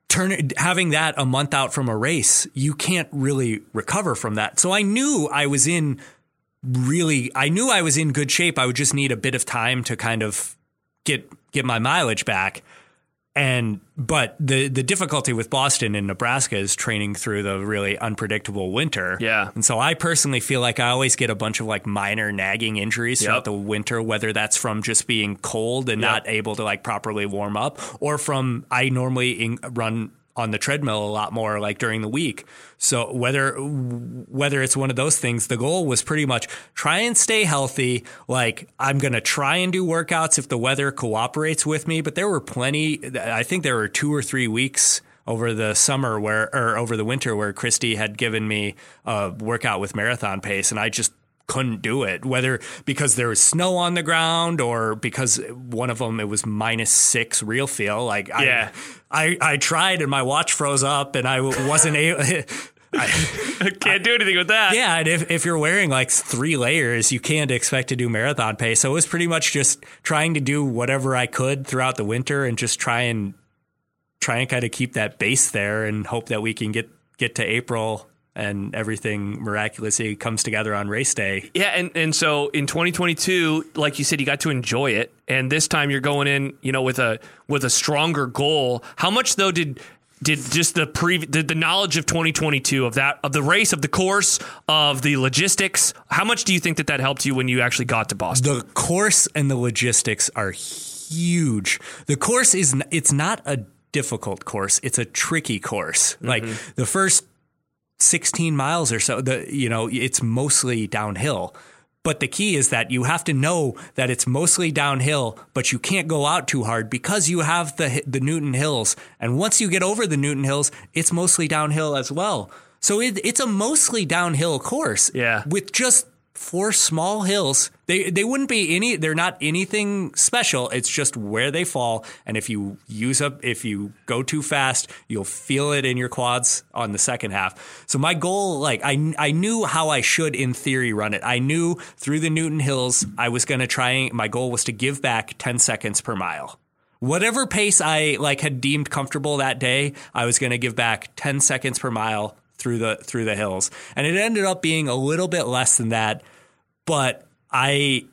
S2: turn having that a month out from a race, you can't really recover from that. So I knew I was in really, I knew I was in good shape. I would just need a bit of time to kind of get get my mileage back. And but the the difficulty with Boston and Nebraska is training through the really unpredictable winter.
S1: Yeah.
S2: And so I personally feel like I always get a bunch of like minor nagging injuries
S1: Yep.
S2: throughout the winter, whether that's from just being cold and
S1: Yep.
S2: not able to like properly warm up, or from I normally in, run on the treadmill a lot more like during the week. So whether whether it's one of those things, the goal was pretty much try and stay healthy. Like I'm going to try and do workouts if the weather cooperates with me, but there were plenty I think there were 2 or 3 weeks over the summer where or over the winter where Christy had given me a workout with marathon pace and I just couldn't do it, whether because there was snow on the ground or because one of them it was minus six real feel. Like
S1: Yeah.
S2: I, I I tried and my watch froze up and I wasn't able.
S1: Can't do anything with that.
S2: Yeah, and if, if you're wearing like three layers, you can't expect to do marathon pace. So it was pretty much just trying to do whatever I could throughout the winter and just try and try and kind of keep that base there and hope that we can get get to April and everything miraculously comes together on race day.
S1: Yeah, and, and so in 2022, like you said, you got to enjoy it, and this time you're going in, you know, with a with a stronger goal. How much though did did just the pre did the knowledge of 2022 of that of the race of the course of the logistics? How much do you think that that helped you when you actually got to Boston?
S2: The course and the logistics are huge. The course is it's not a difficult course; it's a tricky course. Like mm-hmm. the first 16 miles or so, the you know, it's mostly downhill. But the key is that you have to know that it's mostly downhill, but you can't go out too hard because you have the the Newton Hills. And once you get over the Newton Hills, it's mostly downhill as well. So it, it's a mostly downhill course.
S1: Yeah.
S2: With just four small hills. They they wouldn't be any they're not anything special. It's just where they fall. And if you use up if you go too fast, you'll feel it in your quads on the second half. So my goal, like I I knew how I should in theory run it. I knew through the Newton Hills I was gonna try my goal was to give back ten seconds per mile. Whatever pace I like had deemed comfortable that day, I was gonna give back ten seconds per mile through the through the hills. And it ended up being a little bit less than that, but I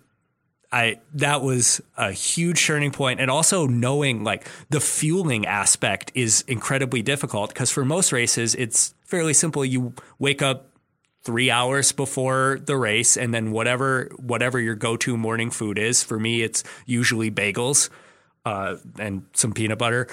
S2: I that was a huge turning point. And also knowing like the fueling aspect is incredibly difficult because for most races it's fairly simple. You wake up 3 hours before the race and then whatever whatever your go-to morning food is. For me it's usually bagels uh, and some peanut butter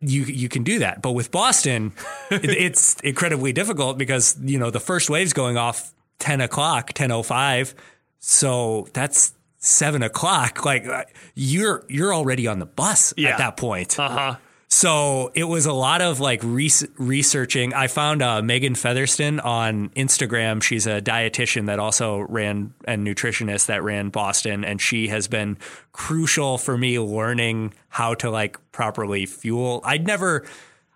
S2: you you can do that. But with Boston, it's incredibly difficult because you know the first wave's going off ten o'clock, ten o five, so that's seven o'clock. Like uh, you're you're already on the bus
S1: Yeah.
S2: at that point.
S1: Uh huh.
S2: So it was a lot of like res- researching. I found uh, Megan Featherston on Instagram. She's a dietitian that also ran and nutritionist that ran Boston, and she has been crucial for me learning how to like properly fuel. I'd never.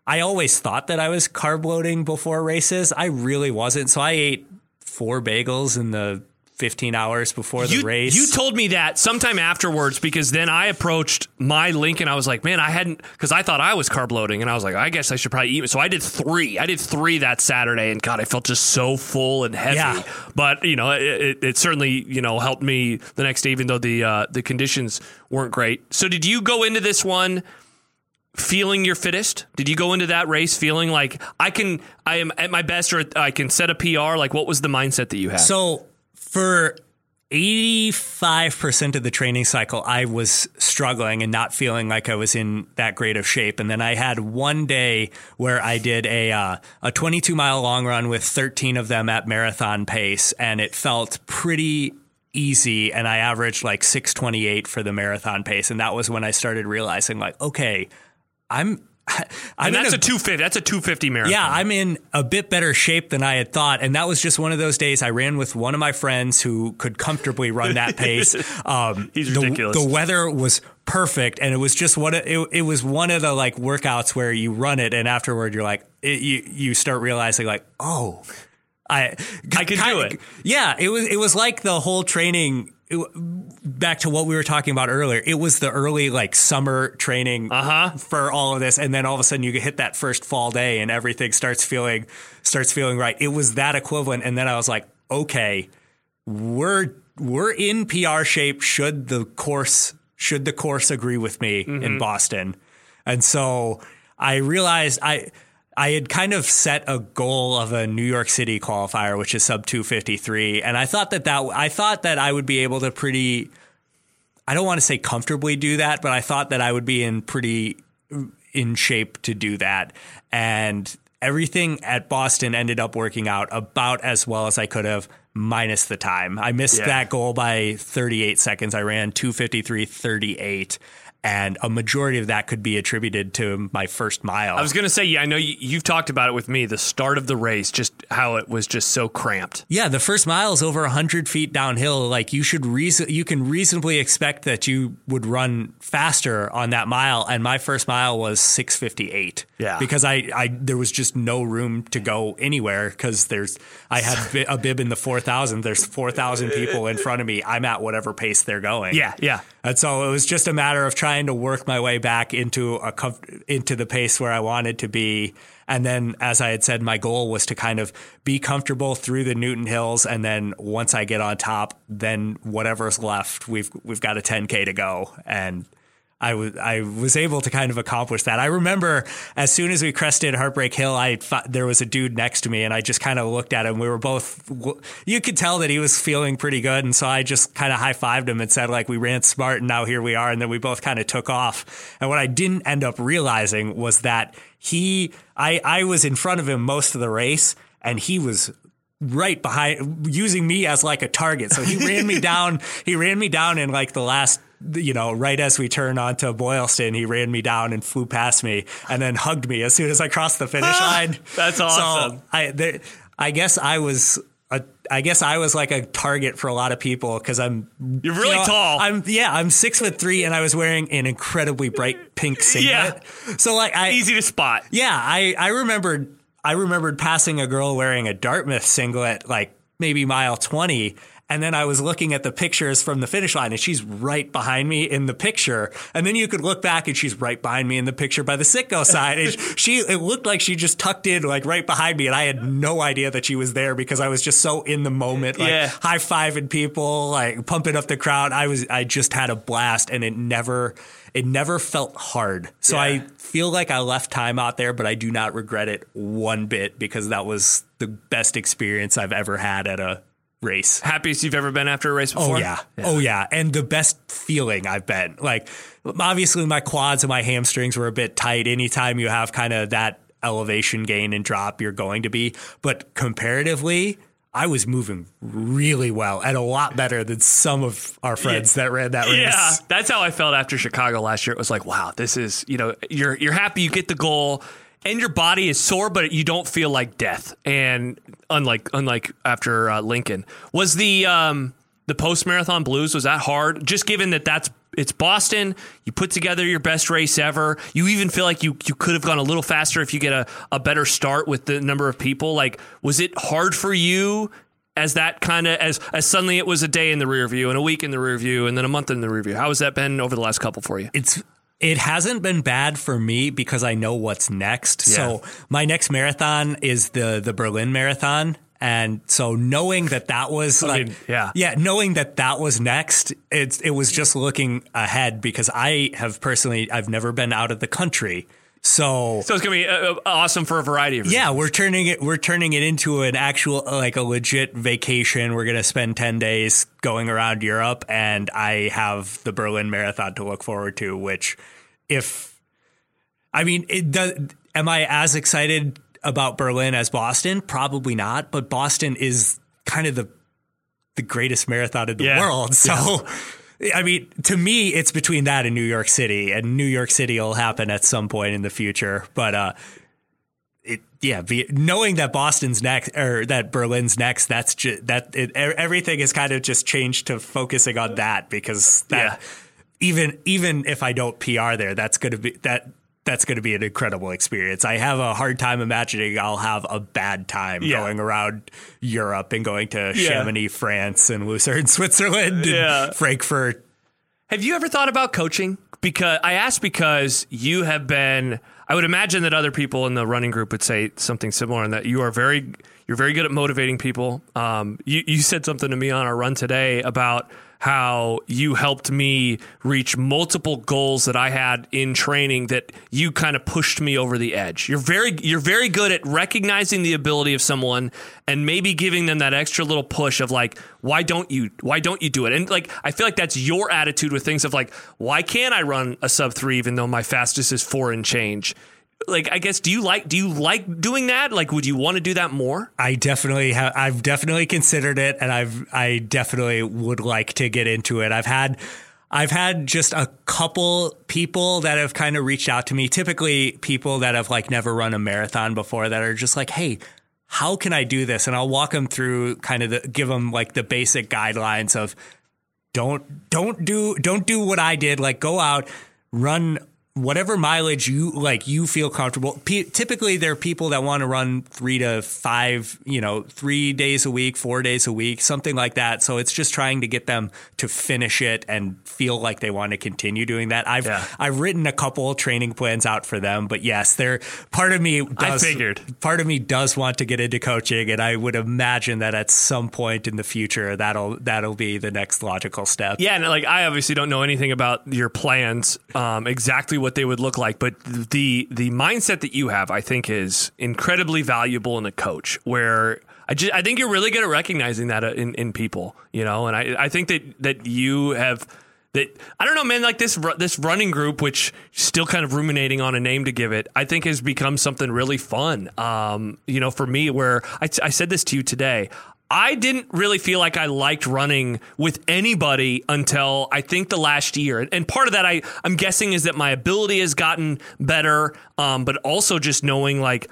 S2: I always thought that I was carb loading before races. I really wasn't. So I ate four bagels in the 15 hours before the
S1: You,
S2: race.
S1: you told me that sometime afterwards because then I approached my link and I was like, man, I hadn't because I thought I was carb loading and I was like, I guess I should probably eat. So I did three. I did three that Saturday and God, I felt just so full and heavy.
S2: Yeah.
S1: But you know, it, it, it certainly you know helped me the next day, even though the uh, the conditions weren't great. So did you go into this one? Feeling your fittest? Did you go into that race feeling like I can, I am at my best, or I can set a PR? Like, what was the mindset that you had?
S2: So for 85% of the training cycle, I was struggling and not feeling like I was in that great of shape. And then I had one day where I did a, uh, a 22 mile long run with 13 of them at marathon pace, and it felt pretty easy. And I averaged like 628 for the marathon pace. And that was when I started realizing, like, okay, I'm. In
S1: that's
S2: a
S1: a, 250. That's a 250 marathon.
S2: yeah, I'm in a bit better shape than I had thought. And that was just one of those days I ran with one of my friends who could comfortably run that pace. Um,
S1: He's
S2: the-
S1: ridiculous.
S2: The, weather was perfect. And it was just one of, it, it was one of the like workouts where you run it and afterward you're like, it, you, you start realizing like, oh, I,
S1: I could do it.
S2: Yeah. It was, it was like the whole training. It- back to what we were talking about earlier, it was the early like summer training
S1: Uh-huh.
S2: for all of this, and then all of a sudden you hit that first fall day, and everything starts feeling starts feeling right. It was that equivalent, and then I was like, okay, we're we're in PR shape. Should the course should the course agree with me in Boston, and so I realized I. I had kind of set a goal of a New York City qualifier, which is sub 253, and I thought that that I thought that I would be able to pretty I don't want to say comfortably do that, but I thought that I would be in pretty in shape to do that. And everything at Boston ended up working out about as well as I could have, minus the time. I missed
S1: Yeah.
S2: that goal by 38 seconds. I ran 253.38. and a majority of that could be attributed to my first mile.
S1: I was going to say, yeah, I know you, you've talked about it with me. The start of the race, just how it was just so cramped.
S2: Yeah, the first mile is over 100 feet downhill. Like you should reason, you can reasonably expect that you would run faster on that mile. And my first mile was 658.
S1: Yeah,
S2: because I, I there was just no room to go anywhere because there's I had a bib in the 4,000. There's 4,000 people in front of me. I'm at whatever pace they're going.
S1: Yeah, yeah.
S2: And so it was just a matter of trying to work my way back into a into the pace where I wanted to be. And then, as I had said, my goal was to kind of be comfortable through the Newton Hills, and then once I get on top, then whatever's left, we've we've got a 10k to go, and I was I was able to kind of accomplish that. I remember as soon as we crested Heartbreak Hill, I thought there was a dude next to me, and I just kind of looked at him. We were both you could tell that he was feeling pretty good, and so I just kind of high fived him and said like we ran smart, and now here we are. And then we both kind of took off. And what I didn't end up realizing was that he I I was in front of him most of the race, and he was right behind using me as like a target. So he ran me down. He ran me down in like the last you know, right as we turn onto Boylston, he ran me down and flew past me and then hugged me as soon as I crossed the finish line.
S1: That's awesome.
S2: So I, there, I guess I was a, I guess I was like a target for a lot of people because I'm
S1: you're really you know, tall.
S2: I'm yeah, I'm six foot three, and I was wearing an incredibly bright pink singlet.
S1: Yeah.
S2: So like, I
S1: easy to spot.
S2: Yeah, I I remembered I remembered passing a girl wearing a Dartmouth singlet like maybe mile twenty, and then I was looking at the pictures from the finish line and she's right behind me in the picture. And then you could look back and she's right behind me in the picture by the Citgo side. And she, it looked like she just tucked in like right behind me. And I had no idea that she was there because I was just so in the moment, like yeah. high fiving people, like pumping up the crowd. I was, I just had a blast and it never, it never felt hard. So yeah. I feel like I left time out there, but I do not regret it one bit because that was the best experience I've ever had at a race.
S1: Happiest you've ever been after a race before?
S2: Oh yeah. yeah. Oh yeah. And the best feeling I've been. Like obviously my quads and my hamstrings were a bit tight anytime you have kind of that elevation gain and drop you're going to be, but comparatively I was moving really well and a lot better than some of our friends yeah. that ran that race.
S1: Yeah, that's how I felt after Chicago last year. It was like, wow, this is, you know, you're you're happy you get the goal and your body is sore, but you don't feel like death. And unlike unlike after uh, Lincoln, was the um, the post marathon blues was that hard? Just given that that's it's Boston, you put together your best race ever. You even feel like you you could have gone a little faster if you get a, a better start with the number of people. Like, was it hard for you as that kind of as as suddenly it was a day in the rear view and a week in the rear view and then a month in the rear view? How has that been over the last couple for you?
S2: It's it hasn't been bad for me because I know what's next. Yeah. So my next marathon is the the Berlin Marathon. And so knowing that that was I like, mean,
S1: yeah,
S2: yeah, knowing that that was next, it it was just looking ahead because I have personally, I've never been out of the country. So,
S1: so it's gonna be uh, uh, awesome for a variety of reasons.
S2: Yeah, we're turning it we're turning it into an actual like a legit vacation. We're gonna spend ten days going around Europe, and I have the Berlin Marathon to look forward to. Which, if I mean, it does, am I as excited about Berlin as Boston? Probably not. But Boston is kind of the the greatest marathon in the yeah. world. So. Yeah I mean, to me, it's between that and New York City, and New York City will happen at some point in the future. But uh, it, yeah, be, knowing that Boston's next or that Berlin's next, that's just that it, everything has kind of just changed to focusing on that because that yeah. even even if I don't PR there, that's going to be that that's going to be an incredible experience. I have a hard time imagining I'll have a bad time yeah. going around Europe and going to yeah. Chamonix, France, and Lucerne, Switzerland, yeah. Frankfurt.
S1: Have you ever thought about coaching? Because I ask because you have been. I would imagine that other people in the running group would say something similar, and that you are very you're very good at motivating people. Um, you, you said something to me on our run today about how you helped me reach multiple goals that I had in training that you kind of pushed me over the edge. You're very you're very good at recognizing the ability of someone and maybe giving them that extra little push of like why don't you why don't you do it? And like I feel like that's your attitude with things of like why can't I run a sub 3 even though my fastest is 4 and change? Like I guess do you like do you like doing that? Like would you want to do that more?
S2: I definitely have I've definitely considered it and I've I definitely would like to get into it. I've had I've had just a couple people that have kind of reached out to me, typically people that have like never run a marathon before that are just like, hey, how can I do this? And I'll walk them through kind of the, give them like the basic guidelines of don't, don't do, don't do what I did. Like go out, run whatever mileage you like you feel comfortable P- typically there are people that want to run three to five you know three days a week four days a week something like that so it's just trying to get them to finish it and feel like they want to continue doing that i've
S1: Yeah.
S2: i've written a couple training plans out for them but yes they're part of me does,
S1: figured.
S2: part of me does want to get into coaching and i would imagine that at some point in the future that'll that'll be the next logical step
S1: Yeah, and like I obviously don't know anything about your plans, um, exactly what they would look like, but the the mindset that you have, I think, is incredibly valuable in a coach. Where I just I think you're really good at recognizing that uh, in in people, you know, and I I think that that you have. That I don't know, man. Like this, this running group, which still kind of ruminating on a name to give it, I think has become something really fun. Um, you know, for me, where I, I said this to you today, I didn't really feel like I liked running with anybody until I think the last year. And part of that, I, I'm guessing, is that my ability has gotten better, um, but also just knowing like,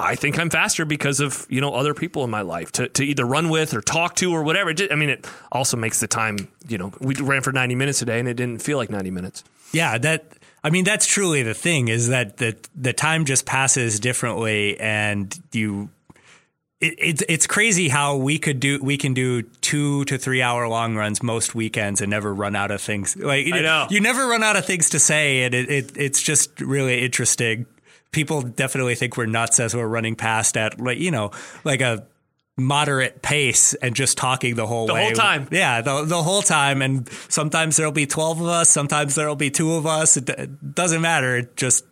S1: I think I'm faster because of you know other people in my life to, to either run with or talk to or whatever. I mean, it also makes the time. You know, we ran for 90 minutes today, and it didn't feel like 90 minutes.
S2: Yeah, that I mean that's truly the thing is that the the time just passes differently and you it, it's it's crazy how we could do we can do two to three hour long runs most weekends and never run out of things like
S1: I know.
S2: you never run out of things to say and it, it it's just really interesting. People definitely think we're nuts as we're running past at like you know like a moderate pace and just talking the whole
S1: The
S2: way
S1: whole time.
S2: yeah, the, the whole time. And sometimes there'll be 12 of us, sometimes there'll be two of us. It, it doesn't matter. It just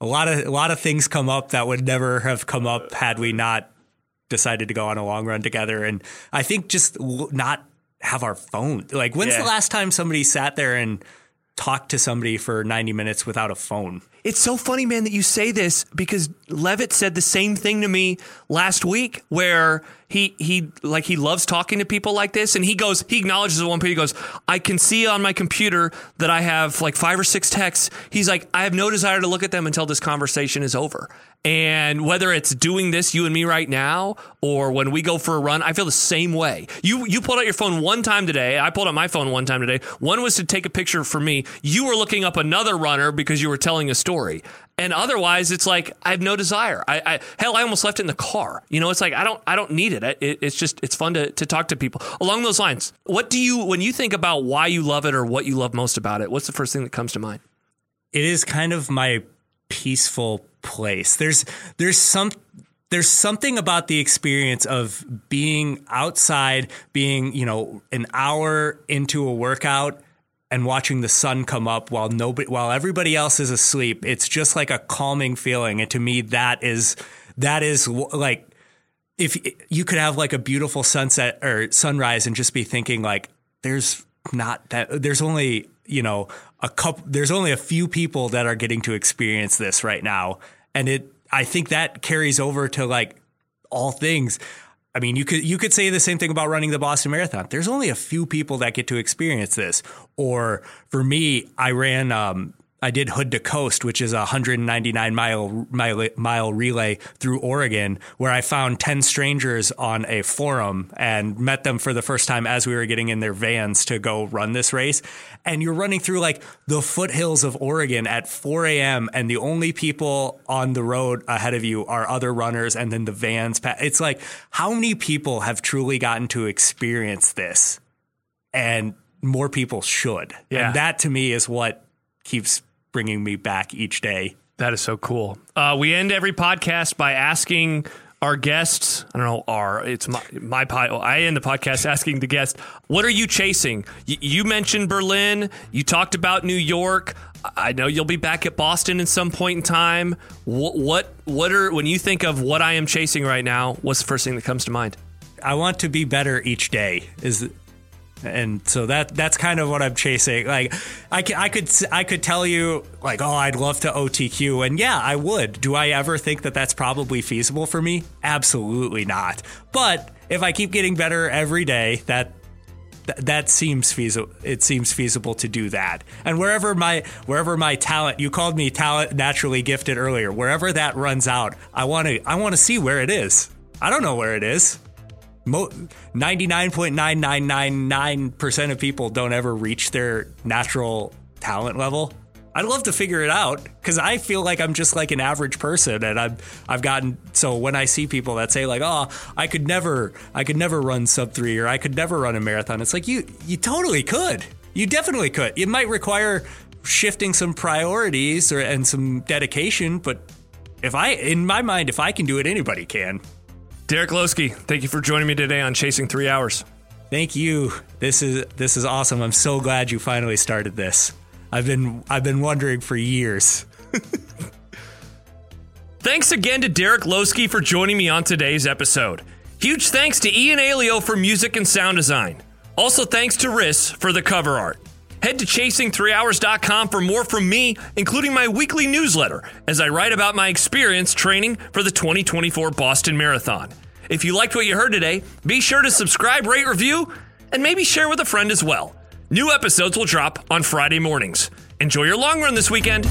S2: a lot of a lot of things come up that would never have come up had we not decided to go on a long run together. And I think just not have our phone. Like when's
S1: Yeah.
S2: the last time somebody sat there and talked to somebody for 90 minutes without a phone?
S1: It's so funny, man, that you say this because Levitt said the same thing to me last week, where he he like he loves talking to people like this, and he goes, he acknowledges at one point, he goes, I can see on my computer that I have like five or six texts. He's like, I have no desire to look at them until this conversation is over. And whether it's doing this, you and me right now, or when we go for a run, I feel the same way. You you pulled out your phone one time today. I pulled out my phone one time today. One was to take a picture for me. You were looking up another runner because you were telling a story. And otherwise, it's like I have no desire. I, I hell, I almost left it in the car. You know, it's like I don't I don't need it. It. It's just it's fun to to talk to people along those lines. What do you when you think about why you love it or what you love most about it? What's the first thing that comes to mind?
S2: it is kind of my peaceful place. There's there's some there's something about the experience of being outside, being, you know, an hour into a workout and watching the sun come up while nobody while everybody else is asleep. It's just like a calming feeling and to me that is that is like if you could have like a beautiful sunset or sunrise and just be thinking like there's not that there's only you know a couple there's only a few people that are getting to experience this right now. And it i think that carries over to like all things. I mean you could you could say the same thing about running the boston marathon. There's only a few people that get to experience this. Or for me i ran um I did Hood to Coast, which is a 199 mile, mile mile relay through Oregon, where I found 10 strangers on a forum and met them for the first time as we were getting in their vans to go run this race. And you're running through like the foothills of Oregon at 4 a.m. and the only people on the road ahead of you are other runners, and then the vans. It's like how many people have truly gotten to experience this, and more people should.
S1: Yeah.
S2: And that to me is what keeps bringing me back each day.
S1: That is so cool. Uh, we end every podcast by asking our guests. I don't know our. It's my my pod. I end the podcast asking the guest, "What are you chasing?" Y- you mentioned Berlin. You talked about New York. I I know you'll be back at Boston at some point in time. What what what are when you think of what I am chasing right now? What's the first thing that comes to mind?
S2: I want to be better each day. Is and so that that's kind of what I'm chasing. Like I, I could I could tell you like oh I'd love to OTQ and yeah I would. Do I ever think that that's probably feasible for me? Absolutely not. But if I keep getting better every day, that th- that seems feasible. It seems feasible to do that. And wherever my wherever my talent, you called me talent naturally gifted earlier. Wherever that runs out, I want to I want to see where it is. I don't know where it is. Ninety-nine point nine nine nine nine percent of people don't ever reach their natural talent level. I'd love to figure it out because I feel like I'm just like an average person, and I've I've gotten so when I see people that say like, oh, I could never, I could never run sub three, or I could never run a marathon. It's like you, you totally could. You definitely could. It might require shifting some priorities or and some dedication, but if I, in my mind, if I can do it, anybody can.
S1: Derek Loseke, thank you for joining me today on Chasing Three Hours.
S2: Thank you. This is this is awesome. I'm so glad you finally started this. I've been I've been wondering for years.
S1: thanks again to Derek Loseke for joining me on today's episode. Huge thanks to Ian Aeillo for music and sound design. Also thanks to Riss for the cover art. Head to chasingthreehours.com for more from me, including my weekly newsletter, as I write about my experience training for the 2024 Boston Marathon. If you liked what you heard today, be sure to subscribe, rate, review, and maybe share with a friend as well. New episodes will drop on Friday mornings. Enjoy your long run this weekend.